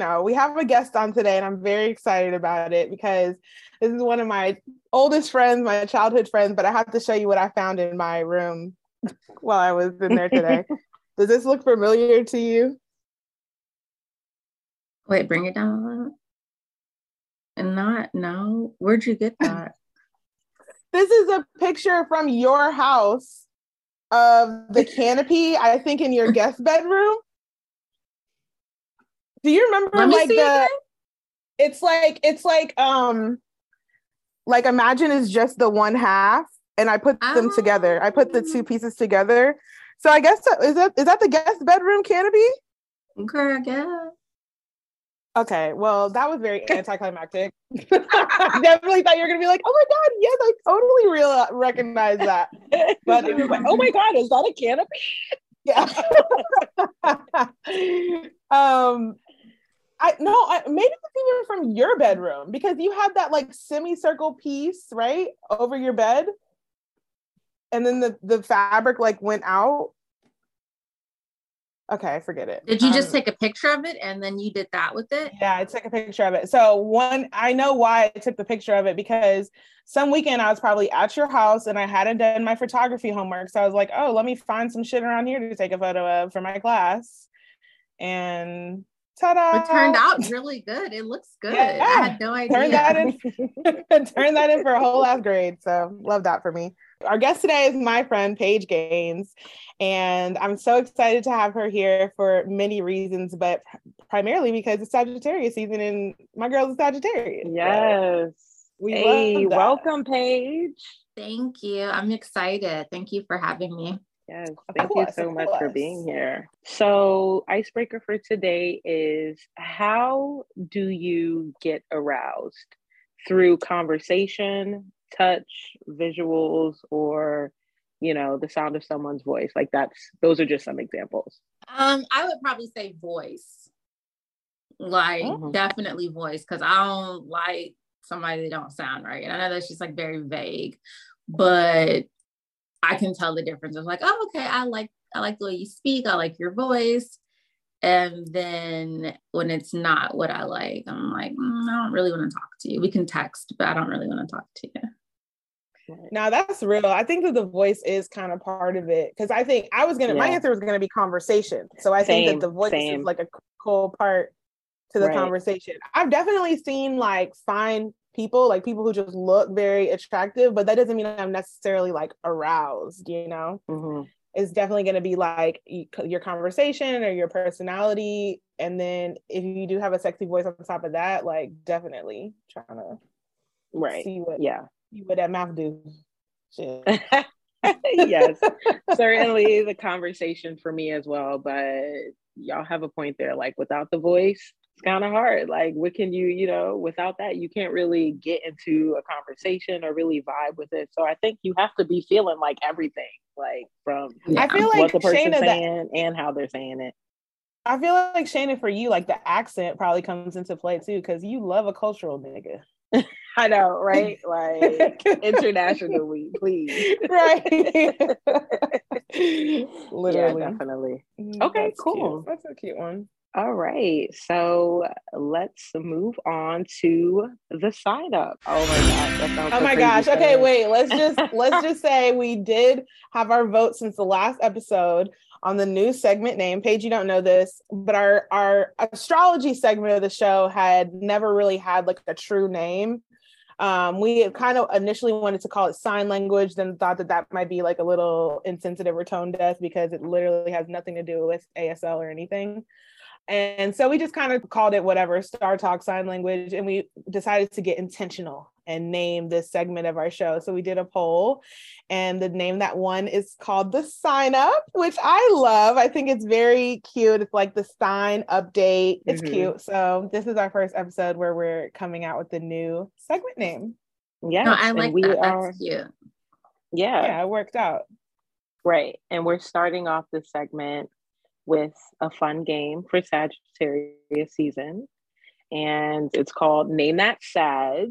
Know, we have a guest on today, and I'm very excited about it because this is one of my oldest friends, my childhood friends. But I have to show you what I found in my room while I was in there today. Does this look familiar to you? Wait, bring it down a little. And not no. Where'd you get that? this is a picture from your house of the canopy, I think in your guest bedroom. Do you remember Let like the? It it's like it's like um, like imagine is just the one half, and I put oh. them together. I put the two pieces together. So I guess is that is that the guest bedroom canopy? Okay, I guess. Okay, well, that was very anticlimactic. I definitely thought you were gonna be like, "Oh my god, yes, I totally real recognize that." But like, "Oh my god, is that a canopy?" yeah. um, I no, I, maybe it's even from your bedroom because you had that like semicircle piece right over your bed, and then the the fabric like went out. Okay, I forget it. Did you um, just take a picture of it and then you did that with it? Yeah, I took a picture of it. So one, I know why I took the picture of it because some weekend I was probably at your house and I hadn't done my photography homework. So I was like, oh, let me find some shit around here to take a photo of for my class. And Ta-da! It turned out really good. It looks good. Yeah. I had no idea. Turn that in. turn that in for a whole last grade. So love that for me. Our guest today is my friend Paige Gaines, and I'm so excited to have her here for many reasons, but primarily because it's Sagittarius season, and my girl's a Sagittarius. Yes. So we hey, welcome, Paige. Thank you. I'm excited. Thank you for having me. Yes, thank course, you so much for being here. So, icebreaker for today is how do you get aroused? Through conversation, touch, visuals, or you know, the sound of someone's voice. Like that's those are just some examples. Um, I would probably say voice. Like mm-hmm. definitely voice, because I don't like somebody that don't sound right. And I know that's just like very vague, but I can tell the difference. of like, oh, okay, I like I like the way you speak. I like your voice. And then when it's not what I like, I'm like, mm, I don't really want to talk to you. We can text, but I don't really want to talk to you. Now that's real. I think that the voice is kind of part of it because I think I was gonna. Yeah. My answer was gonna be conversation. So I same, think that the voice same. is like a cool part to the right. conversation. I've definitely seen like fine people, like people who just look very attractive, but that doesn't mean I'm necessarily like aroused, you know? Mm-hmm. It's definitely going to be like your conversation or your personality. And then if you do have a sexy voice on top of that, like definitely trying to right. see what, yeah, see what that mouth do. yes, certainly the conversation for me as well. But y'all have a point there. Like without the voice, it's kind of hard. Like, what can you, you know, without that, you can't really get into a conversation or really vibe with it. So I think you have to be feeling like everything, like from I feel like what the person's saying that, and how they're saying it. I feel like Shana, for you, like the accent probably comes into play too, because you love a cultural nigga. I know, right? Like internationally, please. Right. Literally. Yeah, definitely. Mm, okay, That's cool. Cute. That's a cute one. All right. So let's move on to the sign up. Oh my gosh. oh my gosh. Okay, wait. Let's just let's just say we did have our vote since the last episode on the new segment name. Paige, you don't know this, but our our astrology segment of the show had never really had like a true name. Um, we kind of initially wanted to call it sign language, then thought that that might be like a little insensitive or tone deaf because it literally has nothing to do with ASL or anything. And so we just kind of called it whatever, Star Talk Sign Language. And we decided to get intentional and name this segment of our show. So we did a poll, and the name that one is called The Sign Up, which I love. I think it's very cute. It's like the sign update. It's mm-hmm. cute. So this is our first episode where we're coming out with the new segment name. Yeah, no, I like we that. Are, That's cute. Yeah. Yeah, it worked out. Right. And we're starting off the segment with a fun game for Sagittarius season. And it's called Name That Sag.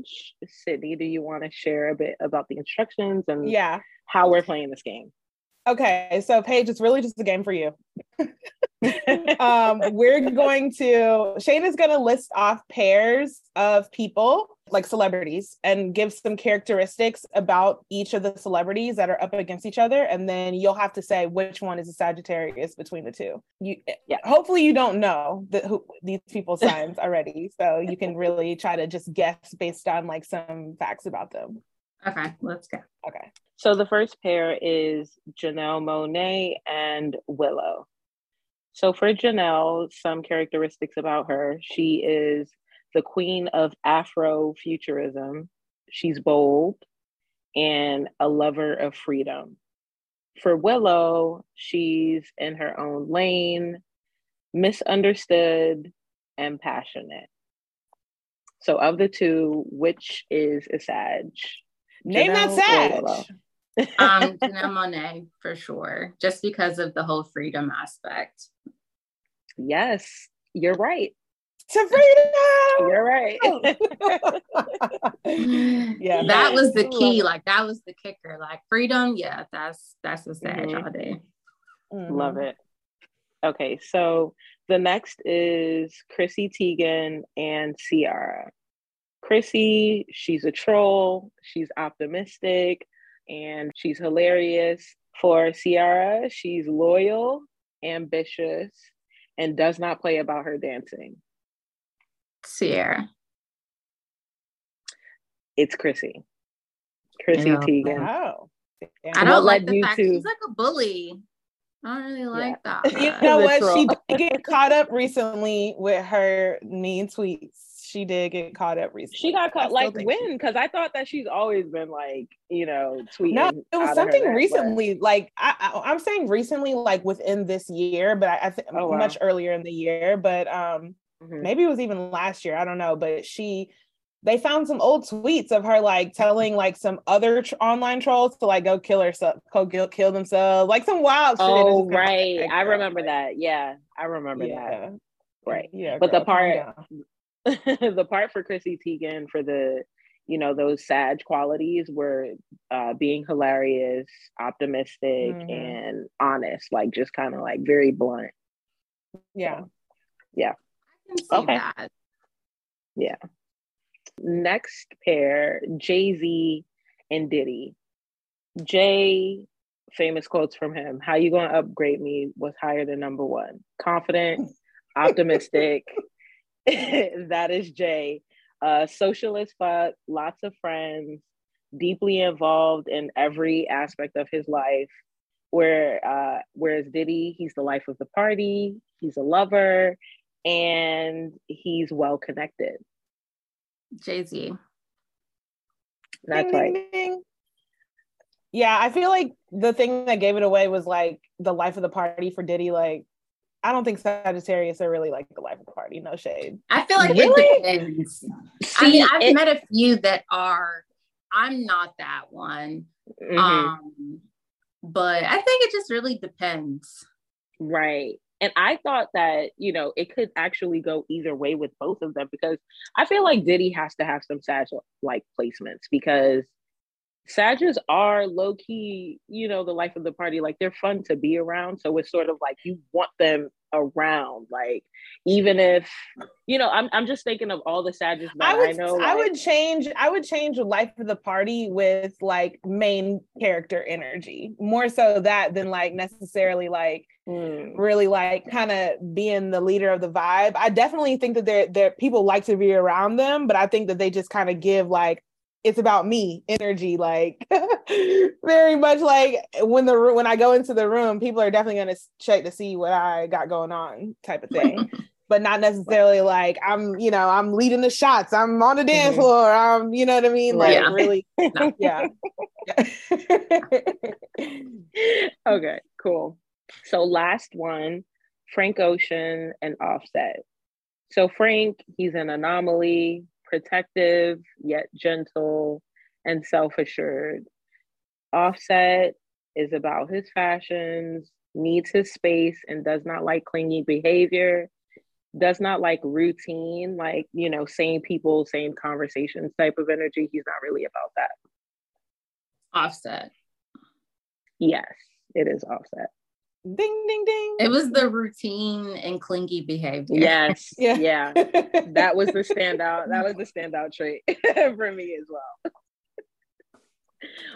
Sydney, do you want to share a bit about the instructions and yeah, how we're playing this game? Okay, so Paige, it's really just a game for you. um, we're going to Shane is going to list off pairs of people like celebrities and give some characteristics about each of the celebrities that are up against each other and then you'll have to say which one is a sagittarius between the two. You yeah. hopefully you don't know the, who, these people's signs already so you can really try to just guess based on like some facts about them okay let's go okay so the first pair is janelle monáe and willow so for janelle some characteristics about her she is the queen of Afrofuturism. She's bold and a lover of freedom. For Willow, she's in her own lane, misunderstood, and passionate. So, of the two, which is a Sag? Name Janelle that Sag. um, Janelle Monáe for sure, just because of the whole freedom aspect. Yes, you're right to freedom. You're right. yeah, that was the key. Like that was the kicker. Like freedom. Yeah, that's that's the sad mm-hmm. all day. Mm-hmm. Love it. Okay, so the next is Chrissy Teigen and Ciara. Chrissy, she's a troll. She's optimistic, and she's hilarious. For Ciara, she's loyal, ambitious, and does not play about her dancing. Ciara. It's Chrissy. Chrissy yeah. Teigen. Oh. I don't like the fact to... she's like a bully. I don't really like yeah. that. You know what? She did get caught up recently with her mean tweets. She did get caught up recently. She got caught like when? Because I thought that she's always been like, you know, tweeting. No, it was something recently. Like I, am saying recently, like within this year, but I, I think oh, wow. much earlier in the year. But um, Mm-hmm. Maybe it was even last year. I don't know, but she they found some old tweets of her like telling like some other tr- online trolls to like go kill herself, go kill, kill themselves, like some wild shit. Oh, right. I remember that. Yeah, I remember yeah. that. Right. Yeah. But girl, the part, the part for Chrissy Teigen for the, you know, those Sag qualities were uh, being hilarious, optimistic, mm-hmm. and honest. Like just kind of like very blunt. Yeah. So, yeah okay. That. Yeah. Next pair, Jay Z and Diddy. Jay, famous quotes from him. How you gonna upgrade me was higher than number one. Confident, optimistic. that is Jay. Uh, socialist, but lots of friends, deeply involved in every aspect of his life. Where uh, whereas Diddy, he's the life of the party. He's a lover and he's well connected. Jay Z. That's ding, right. Ding, ding. Yeah, I feel like the thing that gave it away was like the life of the party for Diddy. Like, I don't think Sagittarius are really like the life of the party. No shade. I feel like really? it depends. See, I mean, I've it, met a few that are. I'm not that one. Mm-hmm. Um, but I think it just really depends. Right. And I thought that, you know, it could actually go either way with both of them because I feel like Diddy has to have some Sag like placements because Sages are low key, you know, the life of the party. Like they're fun to be around. So it's sort of like you want them around. Like even if you know, I'm I'm just thinking of all the Sages that I, would, I know. Like, I would change. I would change the life of the party with like main character energy more so that than like necessarily like mm. really like kind of being the leader of the vibe. I definitely think that there there people like to be around them, but I think that they just kind of give like it's about me energy like very much like when the when i go into the room people are definitely going to check to see what i got going on type of thing but not necessarily like I'm, you know, I'm leading the shots. I'm on the dance mm-hmm. floor. I'm, you know what I mean? Like yeah. really, yeah. okay, cool. So last one, Frank Ocean and Offset. So Frank, he's an anomaly, protective yet gentle and self-assured. Offset is about his fashions, needs his space, and does not like clingy behavior does not like routine, like, you know, same people, same conversations type of energy. He's not really about that. Offset. Yes, it is offset. Ding, ding, ding. It was the routine and clingy behavior. Yes. yeah. Yeah. that was the standout. That was the standout trait for me as well.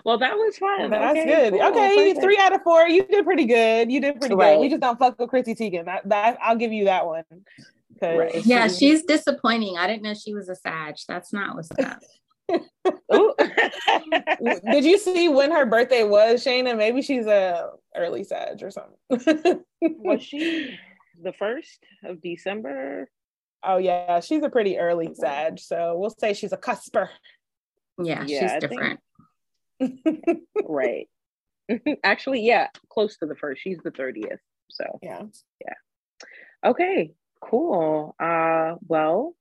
Well, that was fun. That's okay, good. Cool. Okay, Perfect. three out of four. You did pretty good. You did pretty right. good. We just don't fuck with Chrissy Teigen. That, that I'll give you that one. Right. Yeah, she's disappointing. I didn't know she was a Sag. That's not what's up. Did you see when her birthday was, Shayna? Maybe she's a early Sag or something. was she the first of December? Oh yeah, she's a pretty early Sag. So we'll say she's a cusper. Yeah, yeah she's I different. Think, right. Actually, yeah, close to the first. She's the 30th. So, yeah. Yeah. Okay, cool. Uh well,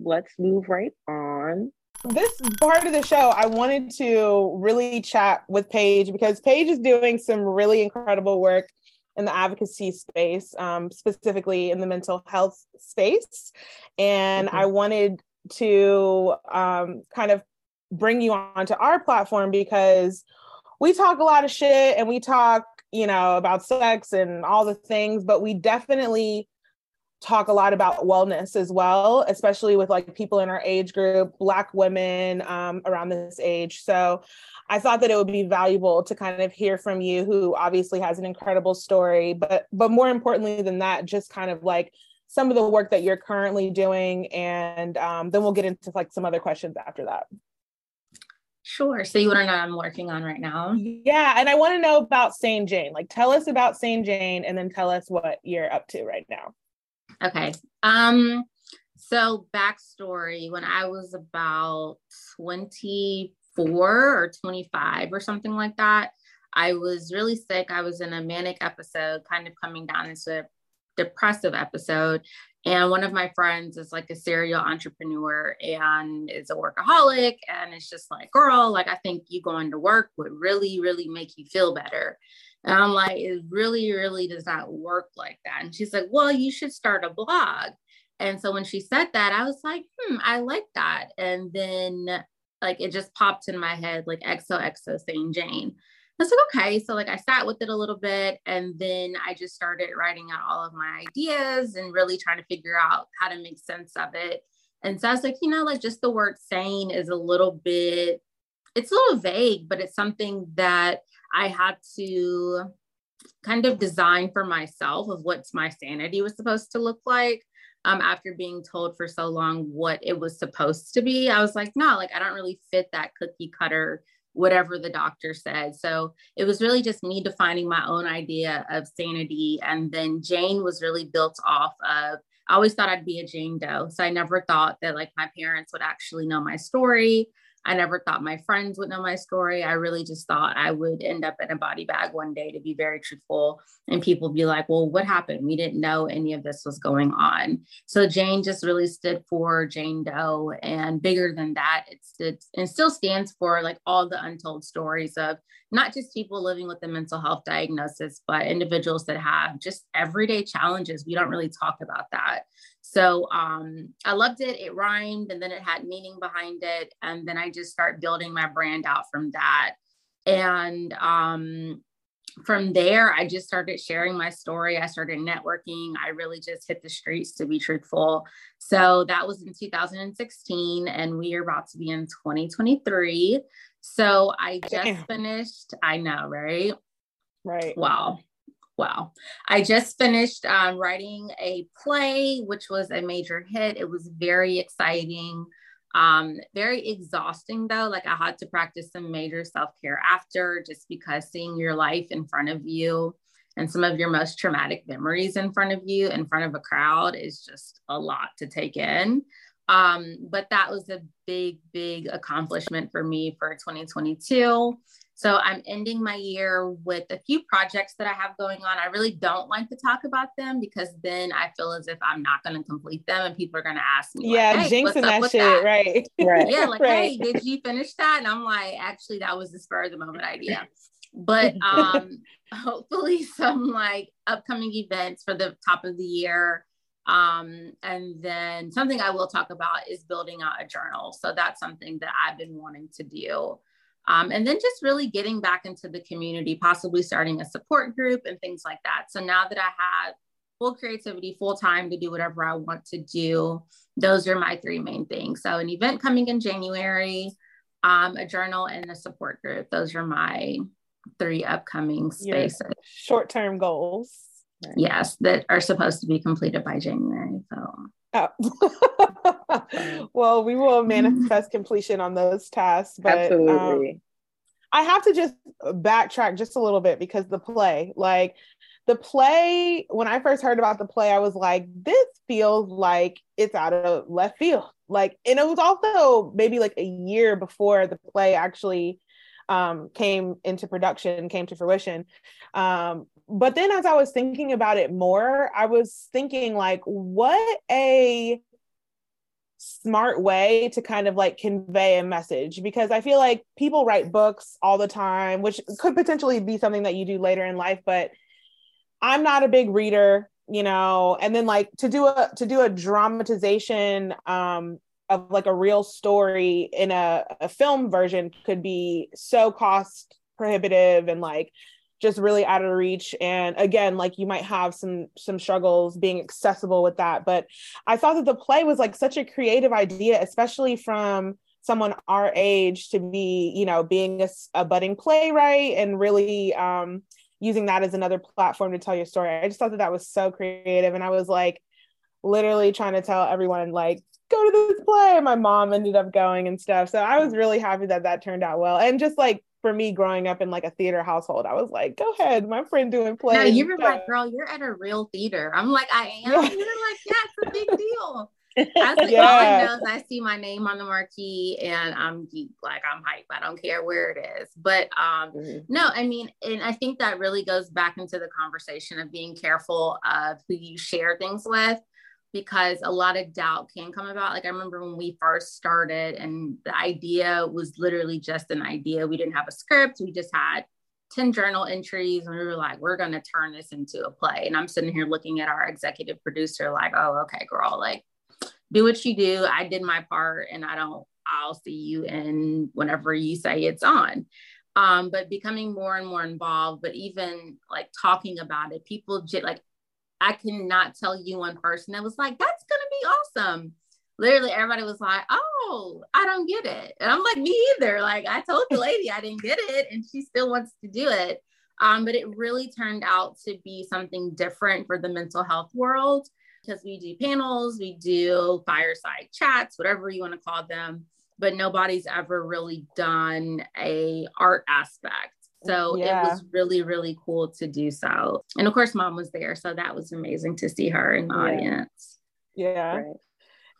let's move right on. This part of the show, I wanted to really chat with Paige because Paige is doing some really incredible work in the advocacy space, um, specifically in the mental health space. And mm-hmm. I wanted to um, kind of bring you onto our platform because we talk a lot of shit and we talk, you know, about sex and all the things, but we definitely talk a lot about wellness as well, especially with like people in our age group, Black women um, around this age. So I thought that it would be valuable to kind of hear from you, who obviously has an incredible story, but but more importantly than that, just kind of like some of the work that you're currently doing, and um, then we'll get into like some other questions after that. Sure. So you want to know I'm working on right now? Yeah. And I want to know about Sane Jane. Like tell us about Sane Jane and then tell us what you're up to right now. Okay. Um, so backstory when I was about 24 or 25 or something like that, I was really sick. I was in a manic episode, kind of coming down into a depressive episode. And one of my friends is like a serial entrepreneur and is a workaholic. And it's just like, girl, like, I think you going to work would really, really make you feel better. And I'm like, it really, really does not work like that. And she's like, well, you should start a blog. And so when she said that, I was like, hmm, I like that. And then like it just popped in my head, like XOXO Sane Jane. I was like, okay. So like I sat with it a little bit and then I just started writing out all of my ideas and really trying to figure out how to make sense of it. And so I was like, you know, like just the word sane is a little bit, it's a little vague, but it's something that I had to kind of design for myself of what my sanity was supposed to look like. Um, after being told for so long what it was supposed to be, I was like, no, like I don't really fit that cookie cutter whatever the doctor said. So it was really just me defining my own idea of sanity. And then Jane was really built off of, I always thought I'd be a Jane Doe. So I never thought that like my parents would actually know my story. I never thought my friends would know my story. I really just thought I would end up in a body bag one day, to be very truthful. And people be like, well, what happened? We didn't know any of this was going on. So Jane just really stood for Jane Doe. And bigger than that, it stood and still stands for like all the untold stories of not just people living with a mental health diagnosis, but individuals that have just everyday challenges. We don't really talk about that. So um, I loved it. It rhymed and then it had meaning behind it. And then I just start building my brand out from that. And um, from there, I just started sharing my story. I started networking. I really just hit the streets to be truthful. So that was in 2016, and we are about to be in 2023. So I just finished, I know, right? Right. Wow well. I just finished um, writing a play, which was a major hit. It was very exciting, um, very exhausting though. Like I had to practice some major self care after, just because seeing your life in front of you and some of your most traumatic memories in front of you in front of a crowd is just a lot to take in um, but that was a big big accomplishment for me for 2022 so I'm ending my year with a few projects that I have going on. I really don't like to talk about them because then I feel as if I'm not going to complete them and people are going to ask me. Yeah, like, hey, jinxing that shit, that? right? Right. Yeah, like, right. hey, did you finish that? And I'm like, actually, that was the spur of the moment idea. But um, hopefully, some like upcoming events for the top of the year. Um, and then something I will talk about is building out a journal. So that's something that I've been wanting to do. Um, and then just really getting back into the community, possibly starting a support group and things like that. So now that I have full creativity, full time to do whatever I want to do, those are my three main things. So an event coming in January, um, a journal, and a support group. Those are my three upcoming spaces. Short term goals. Yes, that are supposed to be completed by January. So. Oh. well, we will manifest completion on those tasks. But, Absolutely. Um, I have to just backtrack just a little bit because the play, like the play, when I first heard about the play, I was like, this feels like it's out of left field. Like, and it was also maybe like a year before the play actually um, came into production, came to fruition. Um, but then as I was thinking about it more, I was thinking like, what a smart way to kind of like convey a message. Because I feel like people write books all the time, which could potentially be something that you do later in life, but I'm not a big reader, you know, and then like to do a to do a dramatization um of like a real story in a, a film version could be so cost prohibitive and like just really out of reach. And again like you might have some some struggles being accessible with that but i thought that the play was like such a creative idea especially from someone our age to be you know being a, a budding playwright and really um using that as another platform to tell your story. I just thought that that was so creative and i was like literally trying to tell everyone like go to this play my mom ended up going and stuff. So i was really happy that that turned out well. And just like for me growing up in like a theater household, I was like, go ahead, my friend doing plays. No, you were like, girl, you're at a real theater. I'm like, I am. Yeah. You're like, yeah, it's a big deal. As like, yeah. all I know is I see my name on the marquee and I'm geek, like I'm hype. I don't care where it is. But um, mm-hmm. no, I mean, and I think that really goes back into the conversation of being careful of who you share things with because a lot of doubt can come about. Like I remember when we first started, and the idea was literally just an idea. We didn't have a script, we just had 10 journal entries, and we were like, we're going to turn this into a play. And I'm sitting here looking at our executive producer, like, oh, okay, girl, like, do what you do. I did my part, and I don't, I'll see you in whenever you say it's on. Um, but becoming more and more involved, but even like talking about it, people like I cannot tell you one person that was like, that's gonna be awesome. Literally, everybody was like, oh, I don't get it. And I'm like, me either. Like, I told the lady I didn't get it, and she still wants to do it. Um, but it really turned out to be something different for the mental health world because we do panels, we do fireside chats, whatever you want to call them, but nobody's ever really done a art aspect so yeah. it was really, really cool to do so. And of course, mom was there. So that was amazing to see her in the yeah. audience. Yeah. Right.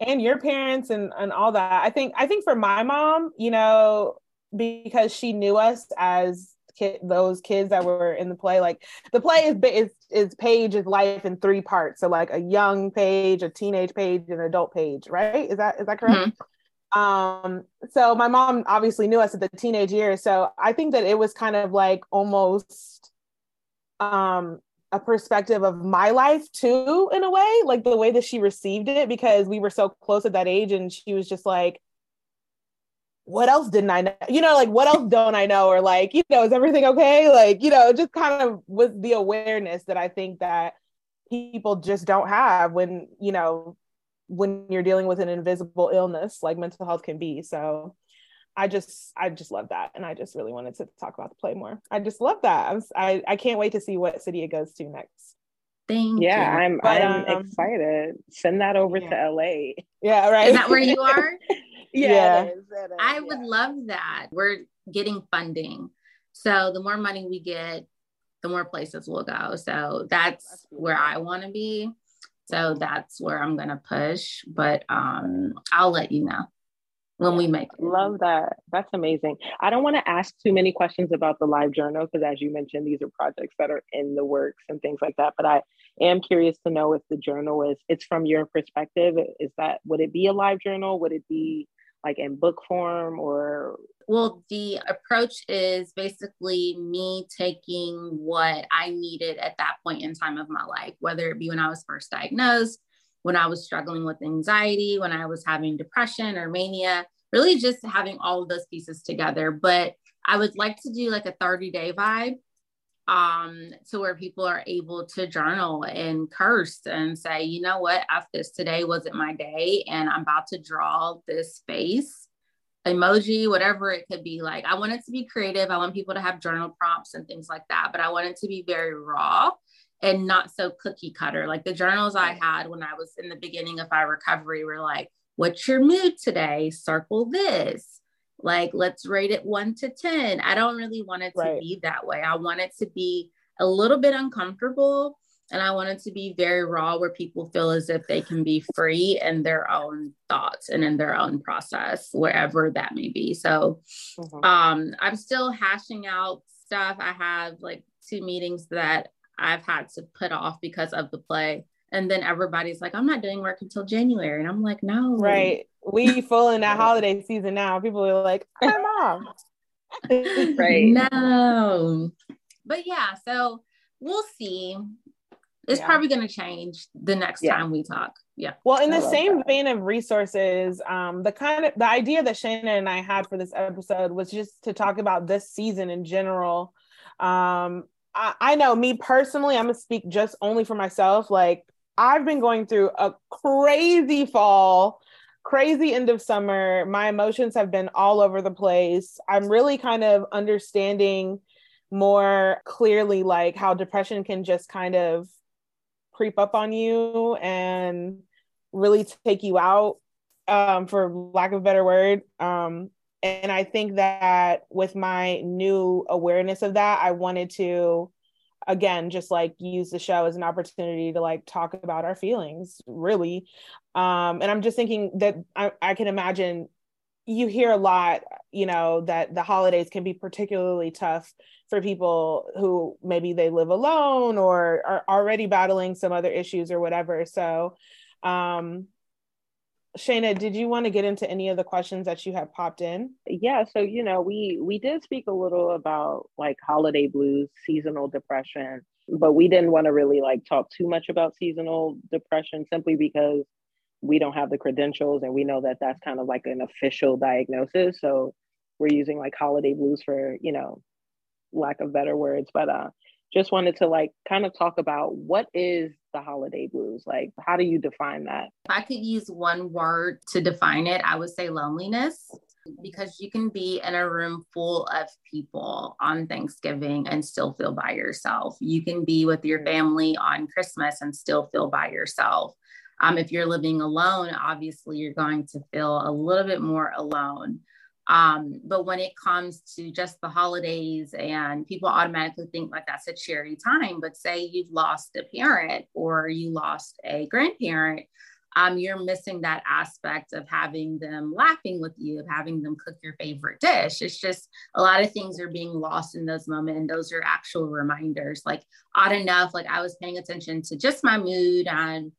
And your parents and, and all that. I think, I think for my mom, you know, because she knew us as kid, those kids that were in the play, like the play is, is, is Paige's life in three parts. So like a young Paige a teenage Paige an adult Paige right? Is that, is that correct? Mm-hmm. Um, so my mom obviously knew us at the teenage years. So I think that it was kind of like almost um a perspective of my life too, in a way, like the way that she received it, because we were so close at that age, and she was just like, what else didn't I know? You know, like what else don't I know? Or like, you know, is everything okay? Like, you know, just kind of with the awareness that I think that people just don't have when, you know, when you're dealing with an invisible illness like mental health can be. So I just I just love that, and I just really wanted to talk about the play more. I just love that. I'm, I I can't wait to see what city it goes to next. Thank yeah, you. I'm but, I'm um, excited. Send that over yeah. to LA. Yeah, right. Is that where you are? yeah, yeah. It is, it is, I would love that. We're getting funding, so the more money we get, the more places we'll go. So that's, that's where I want to be. So that's where I'm gonna push. But um, I'll let you know when we make it. Love that. That's amazing. I don't want to ask too many questions about the live journal because, as you mentioned, these are projects that are in the works and things like that. But I am curious to know if the journal is it's from your perspective. Is that would it be a live journal? Would it be like in book form or well the approach is basically me taking what i needed at that point in time of my life whether it be when i was first diagnosed when i was struggling with anxiety when i was having depression or mania really just having all of those pieces together. But i would like to do like a 30 day vibe um, to where people are able to journal and curse and say, you know what, after this today wasn't my day, and I'm about to draw this face emoji, whatever it could be. Like, I want it to be creative. I want people to have journal prompts and things like that, but I want it to be very raw and not so cookie cutter. Like the journals I had when I was in the beginning of my recovery were like, what's your mood today? Circle this like let's rate it one to 10. I don't really want it to right. be that way. I want it to be a little bit uncomfortable and I want it to be very raw where people feel as if they can be free in their own thoughts and in their own process, wherever that may be. So mm-hmm. um, I'm still hashing out stuff. I have like two meetings that I've had to put off because of the play. And then everybody's like, I'm not doing work until January. And I'm like, no. Right we full in that holiday season now. People are like, I'm off. right. No. But yeah, so we'll see. It's yeah. probably going to change the next yeah. time we talk. Yeah. Well, in the same that. vein of resources, um, the kind of the idea that Shayna and I had for this episode was just to talk about this season in general. Um, I, I know me personally, I'm gonna speak just only for myself. Like I've been going through a crazy fall crazy end of summer. My emotions have been all over the place. I'm really kind of understanding more clearly like how depression can just kind of creep up on you and really take you out um, for lack of a better word um, and i think that with my new awareness of that i wanted to again just like use the show as an opportunity to like talk about our feelings really. Um and i'm just thinking that I, I can imagine you hear a lot you know that the holidays can be particularly tough for people who maybe they live alone or are already battling some other issues or whatever. So um Shayna, did you want to get into any of the questions that you have popped in? Yeah, so you know, we we did speak a little about like holiday blues, seasonal depression, but we didn't want to really like talk too much about seasonal depression simply because we don't have the credentials and we know that that's kind of like an official diagnosis. So we're using like holiday blues for, you know, lack of better words, but uh just wanted to like kind of talk about what is the holiday blues like how do you define that if i could use one word to define it i would say loneliness because you can be in a room full of people on Thanksgiving and still feel by yourself. You can be with your family on Christmas and still feel by yourself. Um, if you're living alone, obviously you're going to feel a little bit more alone. Um, but when it comes to just the holidays and people automatically think like that's a cheery time, but say you've lost a parent or you lost a grandparent, um, you're missing that aspect of having them laughing with you, of having them cook your favorite dish. It's just a lot of things are being lost in those moments. And those are actual reminders. Like odd enough, like I was paying attention to just my mood and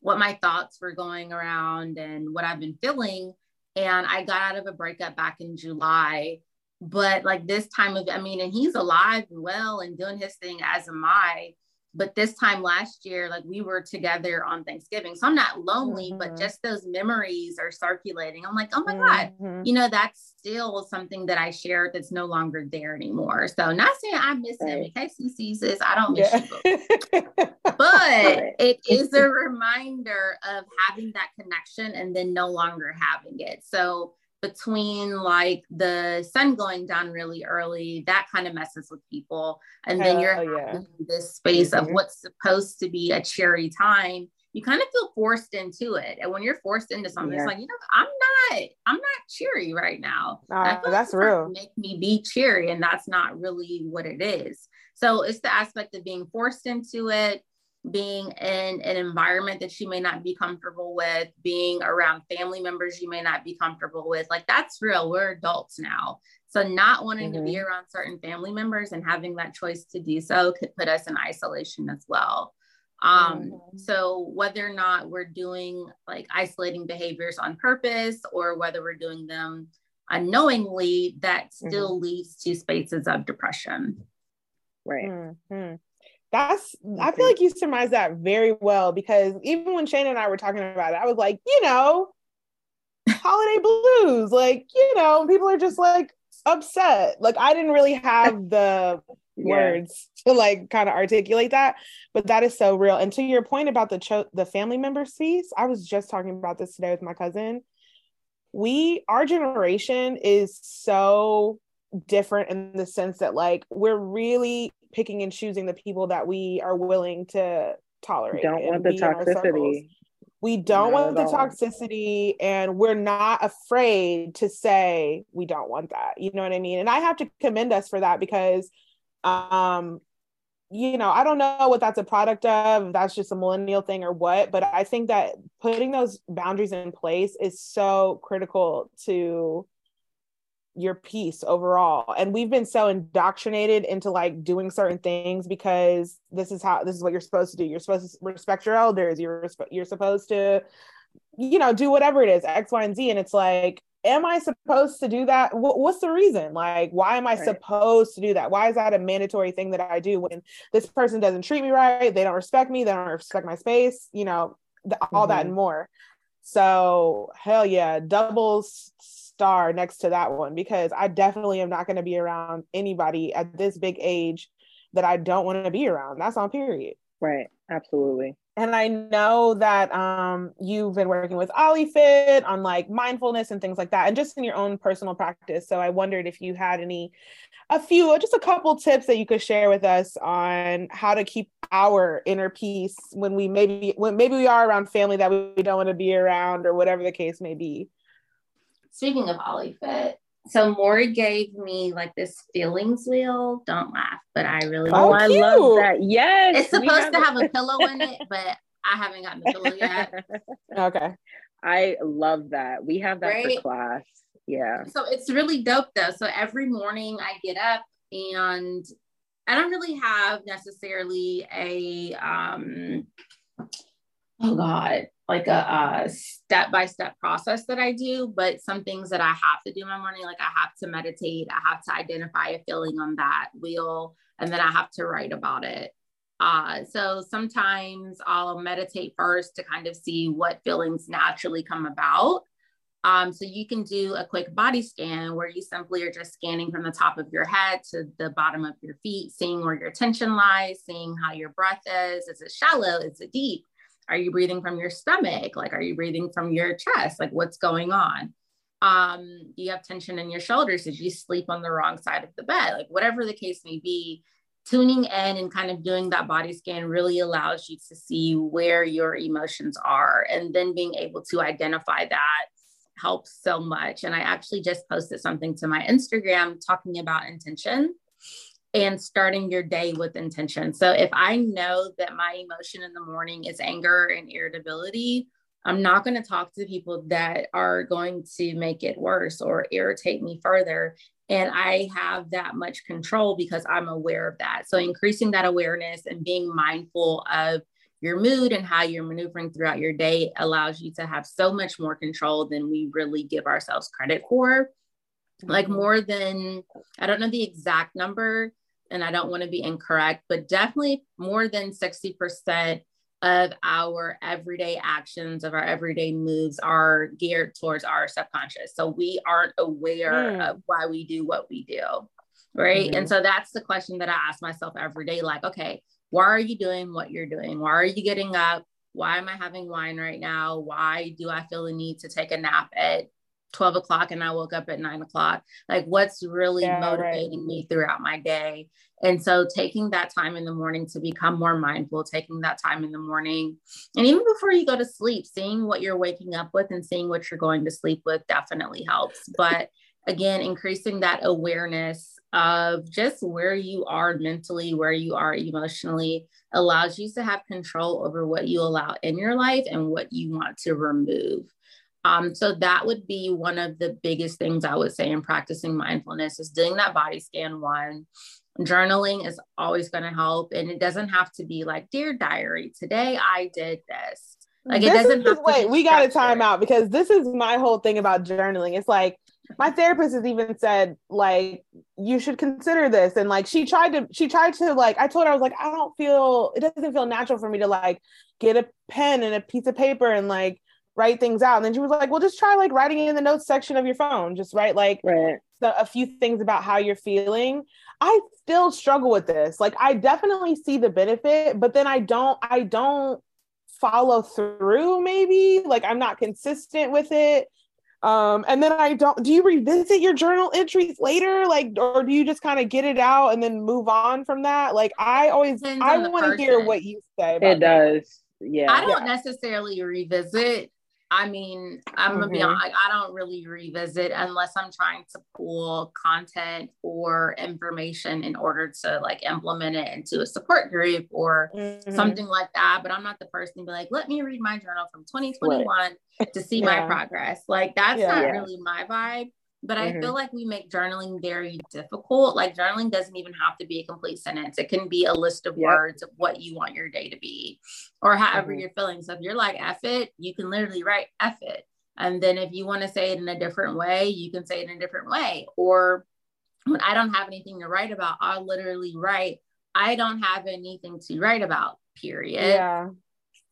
what my thoughts were going around and what I've been feeling and I got out of a breakup back in July. But like this time of, I mean, and he's alive and well and doing his thing, as am I but this time last year like we were together on thanksgiving so i'm not lonely mm-hmm. but just those memories are circulating i'm like oh my mm-hmm. god you know that's still something that i shared that's no longer there anymore so not saying i miss him in case he sees this i don't miss yeah. you but it is a reminder of having that connection and then no longer having it so between like the sun going down really early, that kind of messes with people. And then you're yeah. this space mm-hmm. of what's supposed to be a cheery time. You kind of feel forced into it. And when you're forced into something, yeah. it's like, you know, I'm not, I'm not cheery right now. Uh, that's like real. Make me be cheery. And that's not really what it is. So it's the aspect of being forced into it, being in an environment that you may not be comfortable with, being around family members you may not be comfortable with. Like that's real. We're adults now. So not wanting mm-hmm. to be mm-hmm. around certain family members and having that choice to do so could put us in isolation as well. Um, mm-hmm. so whether or not we're doing like isolating behaviors on purpose or whether we're doing them unknowingly, that still mm-hmm. leads to spaces of depression. Right. That's I feel like you surmised that very well because even when Shane and I were talking about it, I was like, you know, holiday blues. Like, you know, people are just like upset. Like I didn't really have the yeah. words to like kind of articulate that, but that is so real. And to your point about the cho- the family members piece, I was just talking about this today with my cousin. We our generation is so different in the sense that like we're really picking and choosing the people that we are willing to tolerate. We don't want the toxicity. We don't not want the toxicity and we're not afraid to say we don't want that. You know what I mean? And I have to commend us for that because um you know, I don't know what that's a product of, that's just a millennial thing or what, but I think that putting those boundaries in place is so critical to your peace overall. And we've been so indoctrinated into like doing certain things because this is how this is what you're supposed to do. You're supposed to respect your elders. You're you're supposed to you know do whatever it is x y and z. And it's like am i supposed to do that? What's the reason? Like why am i right. supposed to do that? Why is that a mandatory thing that i do when this person doesn't treat me right? They don't respect me. They don't respect my space you know all mm-hmm. that and more. So hell yeah doubles star next to that one because I definitely am not going to be around anybody at this big age that I don't want to be around. That's on period. Right. Absolutely. And I know that um, you've been working with OllyFit on like mindfulness and things like that, and just in your own personal practice. So I wondered if you had any, a few, just a couple tips that you could share with us on how to keep our inner peace when we maybe when maybe we are around family that we don't want to be around or whatever the case may be speaking of Ollie OllyFit, so Maury gave me like this feelings wheel. Don't laugh, but I really oh, I love that. Yes, it's supposed have to have a pillow in it, but I haven't gotten the pillow yet. okay, I love that. We have that right? for class. Yeah. So it's really dope though. So every morning I get up and I don't really have necessarily a um oh god like a, step-by-step process that I do, but some things that I have to do in my morning, like I have to meditate, I have to identify a feeling on that wheel, and then I have to write about it. Uh, so sometimes I'll meditate first to kind of see what feelings naturally come about. Um, so you can do a quick body scan where you simply are just scanning from the top of your head to the bottom of your feet, seeing where your tension lies, seeing how your breath is. Is it shallow? Is it deep? Are you breathing from your stomach? Like, are you breathing from your chest? Like, what's going on? Um, you have tension in your shoulders? Did you sleep on the wrong side of the bed? Like, whatever the case may be, tuning in and kind of doing that body scan really allows you to see where your emotions are and then being able to identify that helps so much. And I actually just posted something to my Instagram talking about intention and starting your day with intention. So if I know that my emotion in the morning is anger and irritability, I'm not going to talk to people that are going to make it worse or irritate me further. And I have that much control because I'm aware of that. So increasing that awareness and being mindful of your mood and how you're maneuvering throughout your day allows you to have so much more control than we really give ourselves credit for. Like more than, I don't know the exact number, and I don't want to be incorrect, but definitely more than 60% of our everyday actions, of our everyday moves are geared towards our subconscious. So we aren't aware mm. of why we do what we do. Right. Mm-hmm. And so that's the question that I ask myself every day like, okay, why are you doing what you're doing? Why are you getting up? Why am I having wine right now? Why do I feel the need to take a nap at 12 o'clock and I woke up at nine o'clock. Like, what's really yeah, motivating right. me throughout my day? And so, taking that time in the morning to become more mindful, taking that time in the morning, and even before you go to sleep, seeing what you're waking up with and seeing what you're going to sleep with definitely helps. But again, increasing that awareness of just where you are mentally, where you are emotionally, allows you to have control over what you allow in your life and what you want to remove. Um, so that would be one of the biggest things I would say in practicing mindfulness is doing that body scan one. Journaling is always going to help. And it doesn't have to be like, dear diary, today I did this. Like it doesn't have wait, we got to time out because this is my whole thing about journaling. It's like my therapist has even said like you should consider this and like she tried to she tried to like i told her i was like i don't feel it doesn't feel natural for me to like get a pen and a piece of paper and like write things out. And then she was like well just try like writing it in the notes section of your phone. Just write like right. the, a few things about how you're feeling. I still struggle with this. Like i definitely see the benefit but then i don't i don't follow through maybe. Like i'm not consistent with it. Um and then i don't do you revisit your journal entries later? Like or do you just kind of get it out and then move on from that? Like i always i want to hear what you say it does. Yeah. I don't yeah. necessarily revisit I mean, I'm gonna mm-hmm. be honest, I don't really revisit unless I'm trying to pull content or information in order to like implement it into a support group or mm-hmm. something like that. But I'm not the person to be like, let me read my journal from 2021 right. to see yeah. my progress. Like that's yeah. not yeah. really my vibe. But mm-hmm. I feel like we make journaling very difficult. Like journaling doesn't even have to be a complete sentence. It can be a list of yep. words of what you want your day to be or however mm-hmm. you're feeling. So if you're like F it, you can literally write F it. And then if you want to say it in a different way, you can say it in a different way. Or when I don't have anything to write about, I'll literally write, I don't have anything to write about, period. Yeah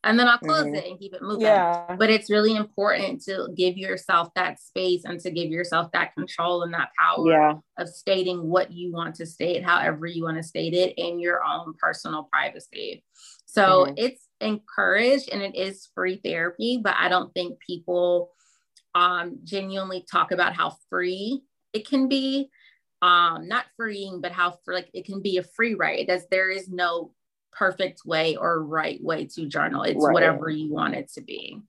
and then I'll close mm-hmm. it and keep it moving. Yeah. But it's really important to give yourself that space and to give yourself that control and that power yeah. of stating what you want to state, however you want to state it in your own personal privacy. So mm-hmm. it's encouraged and it is free therapy, but I don't think people um, genuinely talk about how free it can be. Um, not freeing, but how for like it can be a free ride does there is no perfect way or right way to journal. It's right. whatever you want it to be.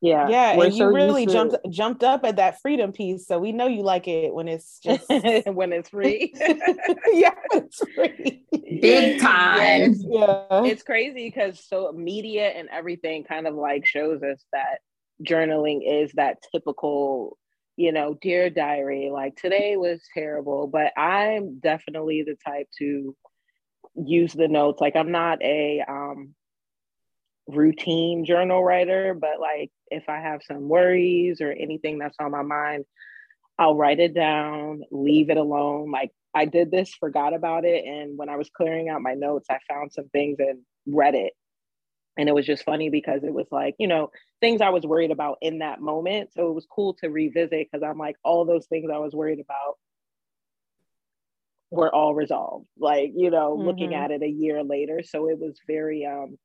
Yeah. Yeah. We're and you really to... jumped jumped up at that freedom piece. So we know you like it when it's just when it's free. yeah, it's free. Big time. Yeah. It's crazy because so media and everything kind of like shows us that journaling is that typical you know, dear diary, like today was terrible, but I'm definitely the type to use the notes. Like I'm not a um, routine journal writer, but like if I have some worries or anything that's on my mind, I'll write it down, leave it alone. Like I did this, forgot about it. And when I was clearing out my notes, I found some things and read it. And it was just funny because it was like, you know, things I was worried about in that moment. So it was cool to revisit because I'm like, all those things I was worried about were all resolved like you know mm-hmm. looking at it a year later so it was very um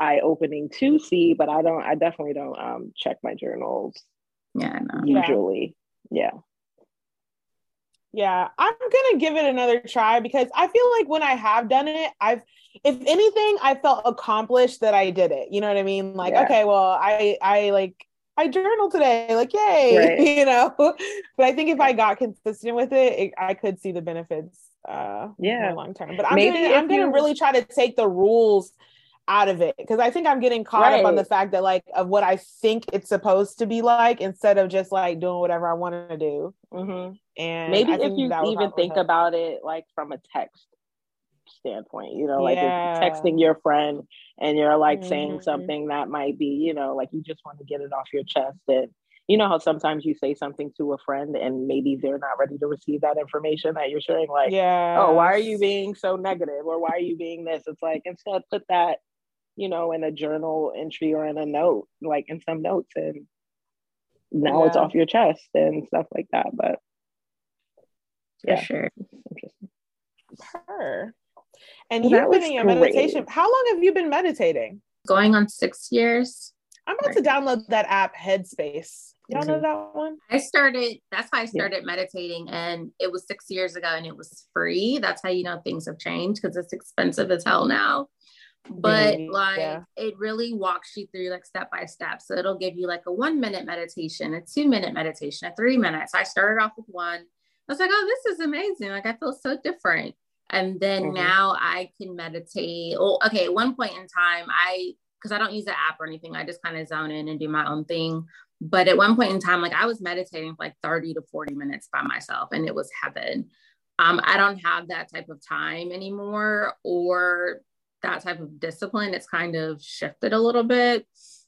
eye opening to see but i don't i definitely don't um check my journals yeah no. usually yeah. yeah yeah i'm gonna give it another try because i feel like when i have done it i've if anything i felt accomplished that i did it you know what i mean like yeah. okay well i i like I journal today, like yay, right. you know. But I think if I got consistent with it, it I could see the benefits. Uh, yeah, long term. But I'm Maybe gonna, I'm gonna really try to take the rules out of it because I think I'm getting caught right. up on the fact that like of what I think it's supposed to be like instead of just like doing whatever I want to do. Mm-hmm. And maybe if you even think about it like from a text standpoint, you know, like yeah. texting your friend and you're like mm-hmm. saying something that might be, you know, like you just want to get it off your chest. And you know how sometimes you say something to a friend and maybe they're not ready to receive that information that you're sharing, like, yeah, oh, why are you being so negative or why are you being this? It's like instead put that, you know, in a journal entry or in a note, like in some notes, and now yeah. it's off your chest and stuff like that. But yeah, For sure. Her. And well, you've been in your great. meditation. How long have you been meditating? Going on six years. I'm about to download that app, Headspace. Y'all mm-hmm. know that one? I started, that's how I started yeah. meditating. And it was six years ago and it was free. That's how you know things have changed because it's expensive as hell now. But mm-hmm. like yeah. it really walks you through like step by step. So it'll give you like a one minute meditation, a two minute meditation, a three minutes. I started off with one I was like, oh, this is amazing. Like I feel so different. And then mm-hmm. now I can meditate. Oh, okay. At one point in time, I because I don't use the app or anything, I just kind of zone in and do my own thing. But at one point in time, like I was meditating for like 30 to 40 minutes by myself, and it was heaven. Um, I don't have that type of time anymore or that type of discipline. It's kind of shifted a little bit.